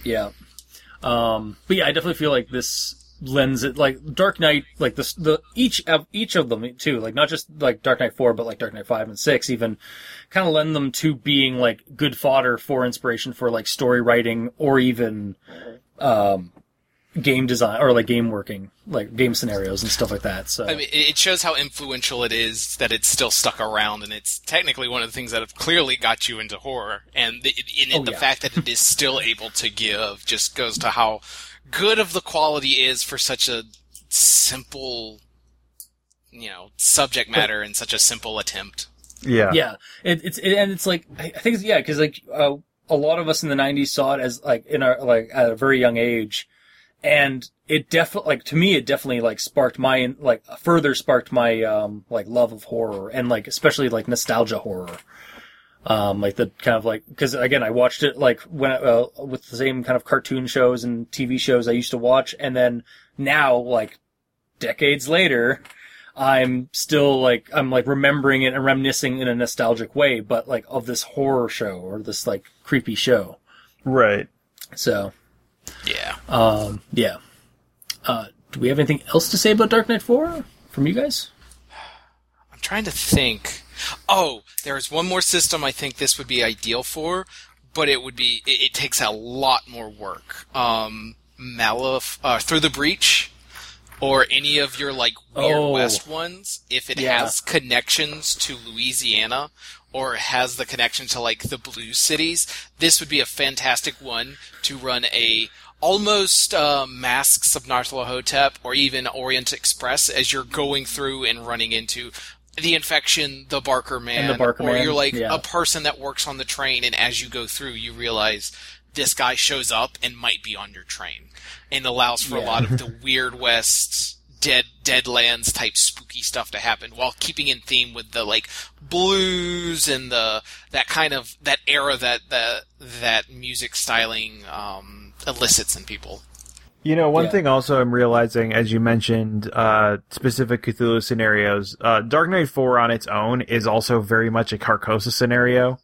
yeah. Um, but yeah, I definitely feel like this lends it like Dark Night, like this the each of each of them too, like not just like Dark Night Four, but like Dark Night Five and Six, even kind of lend them to being like good fodder for inspiration for like story writing or even um game design or like game working, like game scenarios and stuff like that. So I mean, it shows how influential it is that it's still stuck around, and it's technically one of the things that have clearly got you into horror. And the, in it, Oh, the yeah. fact that it is still able to give just goes to how good of the quality is for such a simple, you know, subject matter and such a simple attempt. Yeah, yeah, it, it's it, and it's like I I think it's, yeah, because like uh, a lot of us in the '90s saw it as like in our like at a very young age, and it definitely like to me it definitely like sparked my like further sparked my um like love of horror and like especially like nostalgia horror. Um, like the kind of like, cause again, I watched it like when, uh, with the same kind of cartoon shows and TV shows I used to watch. And then now, like decades later, I'm still like, I'm like remembering it and reminiscing in a nostalgic way, but like of this horror show or this like creepy show. Right. So, Yeah. um, yeah. Uh, do we have anything else to say about Dark Night 4 from you guys? I'm trying to think. Oh, there's one more system I think this would be ideal for, but it would be it, it takes a lot more work. Um, Malif uh, through the breach, or any of your like weird Oh. west ones, if it Yeah. has connections to Louisiana or has the connection to like the blue cities, this would be a fantastic one to run a almost uh, masks of Nyarlathotep or even Orient Express as you're going through and running into the infection, the Barker man, And the Barker or Man, you're like yeah. a person that works on the train, and as you go through, you realize this guy shows up and might be on your train, and allows for a lot of the weird west. Dead Deadlands type spooky stuff to happen while keeping in theme with the like blues and the that kind of that era that that that music styling um, elicits in people. You know, one Yeah. thing also I'm realizing, as you mentioned, uh, specific Cthulhu scenarios, uh, Dark Night 4 on its own is also very much a Carcosa scenario,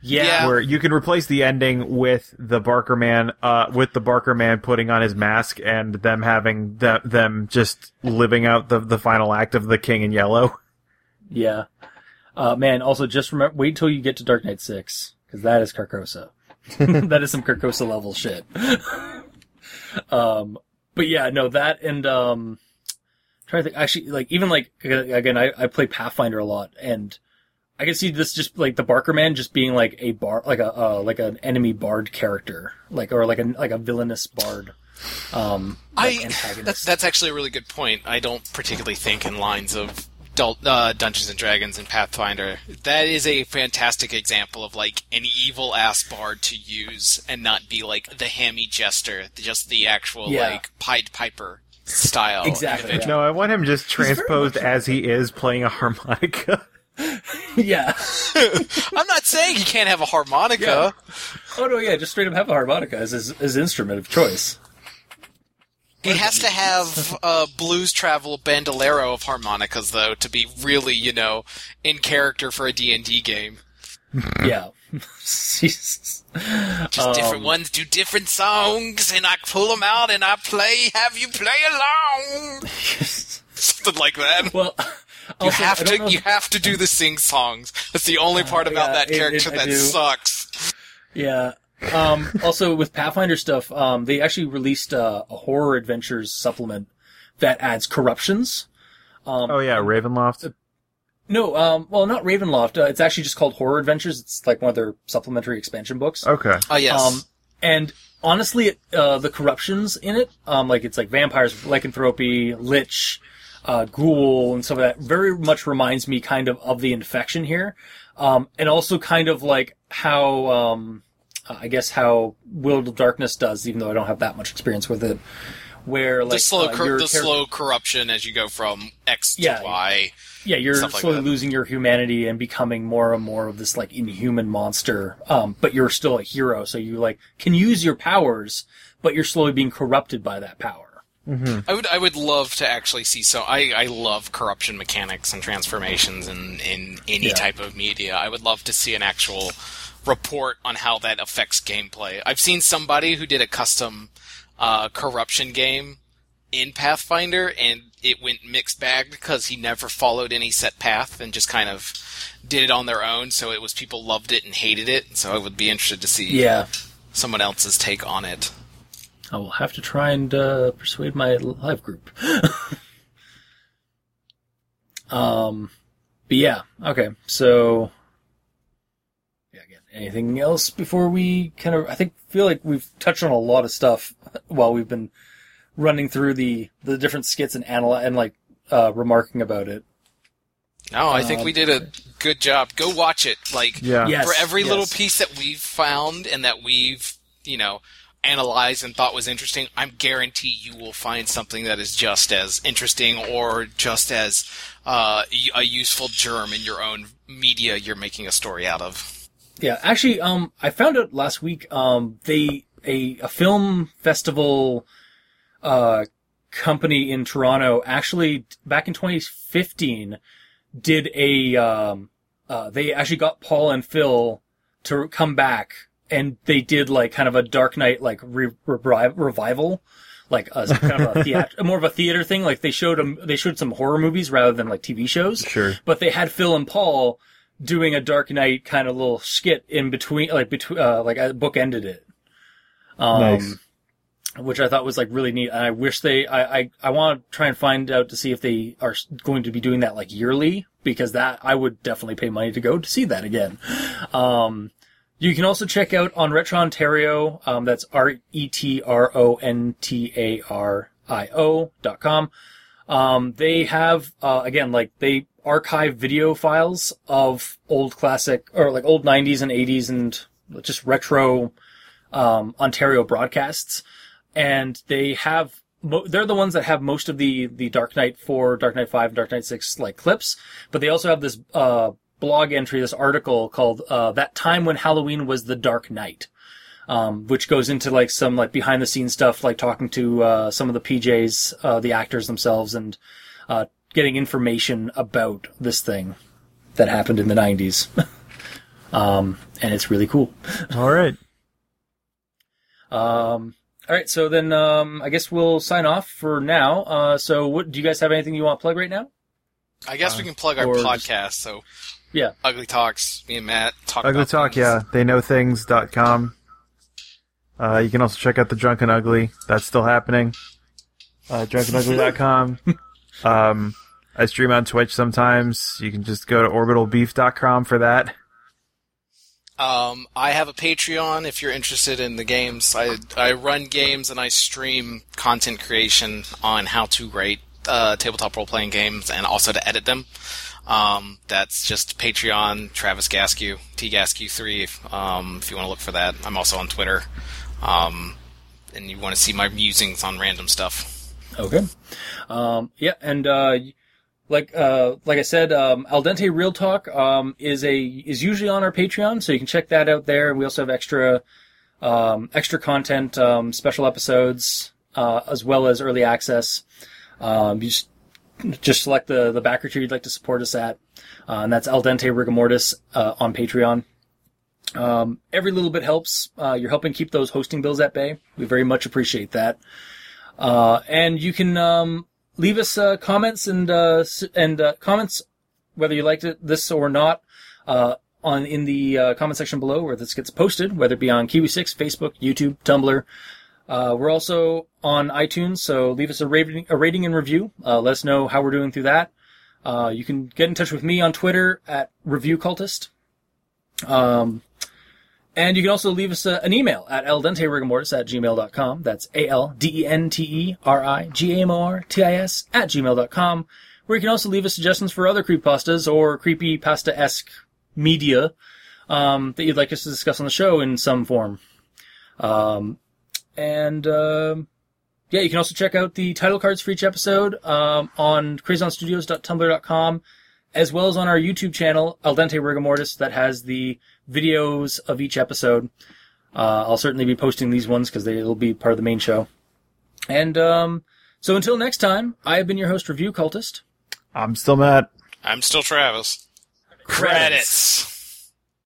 Yeah. where you can replace the ending with the Barker man, uh, with the Barker man putting on his mask and them having the, them just living out the, the final act of the King in Yellow. Yeah. Uh, man, also just remember, wait till you get to Dark Night 6, because that is Carcosa. that is some Carcosa level shit. um, but yeah, no, that and, um, trying to think, actually, like, even like, again, I, I play Pathfinder a lot, and I can see this just, like, the Barker Man just being like a bar, like a, uh, like an enemy bard character, like, or like a, like a villainous bard. Um, like I that's actually a really good point. I don't particularly think in lines of Dul- uh, Dungeons and Dragons and Pathfinder. That is a fantastic example of like an evil ass bard to use and not be like the hammy jester, just the actual Yeah. like Pied Piper style. Exactly, individual. No, I want him just transposed as he is playing a harmonica. yeah. I'm not saying he can't have a harmonica. Oh no, yeah, just straight up have a harmonica as his, his instrument of choice. He has to have a blues travel bandolero of harmonicas though to be really, you know, in character for a D&D game. Yeah. Jesus. Just different Um, ones do different songs, and I pull them out and I play. Have you play along? Something like that. well, You also, have to. You have to do the sing songs. That's the only part about yeah, that it- it- character that sucks. Yeah. Um, also with Pathfinder stuff, um, they actually released uh, a horror adventures supplement that adds corruptions. oh yeah, Ravenloft. No, um, well, not Ravenloft. Uh, it's actually just called Horror Adventures. It's like one of their supplementary expansion books. Okay. Oh yes. Um, and honestly, it, uh, the corruptions in it, um, like it's like vampires, lycanthropy, lich, uh, ghoul, and stuff of that, very much reminds me kind of of the infection here, um, and also kind of like how, um, uh, I guess how World of Darkness does, even though I don't have that much experience with it. Where like the slow, uh, cor- the char- slow corruption as you go from X to Yeah. Y. yeah, you're stuff like slowly that. losing your humanity and becoming more and more of this like inhuman monster. Um, but you're still a hero, so you like can use your powers, but you're slowly being corrupted by that power. I would I would love to actually see so I, I love corruption mechanics and transformations in, in any Yeah. type of media. I would love to see an actual report on how that affects gameplay. I've seen somebody who did a custom uh, corruption game in Pathfinder and it went mixed bag because he never followed any set path and just kind of did it on their own. So it was people loved it and hated it. So I would be interested to see Yeah, someone else's take on it. I will have to try and uh, persuade my live group. um, but yeah, okay. So, yeah, again, anything else before we kind of? I think feel like we've touched on a lot of stuff while we've been running through the the different skits and analy- and like uh, remarking about it. No, I think Um, we did a good job. Go watch it. Like Yeah. Yes, for every yes. little piece that we've found and that we've, you know, analyzed and thought was interesting, I'm guarantee you will find something that is just as interesting or just as uh, y- a useful germ in your own media you're making a story out of. Yeah, actually, um, I found out last week, um, they, a, a film festival, uh, company in Toronto actually, back in 2015, did a, um, uh, they actually got Paul and Phil to come back and they did like kind of a Dark Night, like re- re- revival. Like a kind of a theat- more of a theater thing. Like they showed them, they showed some horror movies rather than like TV shows. Sure. But they had Phil and Paul doing a Dark Night kind of little skit in between, like between, uh, like a book ended it. Um, Nice. which I thought was like really neat. And I wish they, I, I, I want to try and find out to see if they are going to be doing that like yearly because that I would definitely pay money to go to see that again. Um, you can also check out on Retrontario. Um, that's R E T R O N T A R I O dot com. Um, they have, uh, again, like they archive video files of old classic or like old 90s and 80s and just retro, um, Ontario broadcasts. And they have, mo- they're the ones that have most of the, the Dark Night 4, Dark Night 5, Dark Night 6 like clips. But they also have this, uh, blog entry, this article called, uh, That Time When Halloween Was the Dark Night um, which goes into like some like behind the scenes stuff, like talking to uh, some of the PJs, uh, the actors themselves, and uh, getting information about this thing that happened in the '90s. um, and it's really cool. All right. Um, all right, so then um, I guess we'll sign off for now. Uh, so, what do you guys have anything you want to plug right now? I guess we can plug our or just- podcast. So Yeah. Ugly Talks, me and Matt talk Ugly about Talk, things. yeah. They know things.com. Uh, you can also check out the Drunken Ugly. That's still happening. Uh, drunkenugly.com. um, I stream on Twitch sometimes. You can just go to orbitalbeef.com for that. Um, I have a Patreon if you're interested in the games. I I run games and I stream content creation on how to write uh, tabletop role playing games and also to edit them. Um, that's just Patreon, Travis Gaskew, T Gaskew three. Um, if you want to look for that, I'm also on Twitter. Um, and you want to see my musings on random stuff. Okay. Um, yeah, and uh, like uh, like I said, um, Al dente Real Talk um, is a is usually on our Patreon, so you can check that out there. We also have extra um, extra content, um, special episodes, uh, as well as early access. Um, you just just select the the backer tier you'd like to support us at, uh, and that's Al dente Rigamortis uh, on Patreon. Um, every little bit helps. Uh, you're helping keep those hosting bills at bay. We very much appreciate that. Uh, and you can um, leave us uh, comments and uh, and uh, comments whether you liked it this or not uh, on in the uh, comment section below where this gets posted, whether it be on Kiwi Six, Facebook, YouTube, Tumblr. Uh, we're also on iTunes, so leave us a rating, a rating and review. Uh, let us know how we're doing through that. Uh, you can get in touch with me on Twitter at Review Cultist. Um, and you can also leave us a, an email at aldenterigamortis at gmail.com. That's A-L-D-E-N-T-E-R-I-G-A-M-O-R-T-I-S at gmail.com, where you can also leave us suggestions for other creepypastas or creepypasta-esque media um, that you'd like us to discuss on the show in some form. Um, and um yeah, you can also check out the title cards for each episode um, on crazonstudios.tumblr.com, as well as on our YouTube channel, Al Dente Rigamortis, that has the videos of each episode. Uh, I'll certainly be posting these ones because they'll be part of the main show. And um, so until next time, I have been your host, Review Cultist. I'm still Matt. I'm still Travis. Credits. Credits.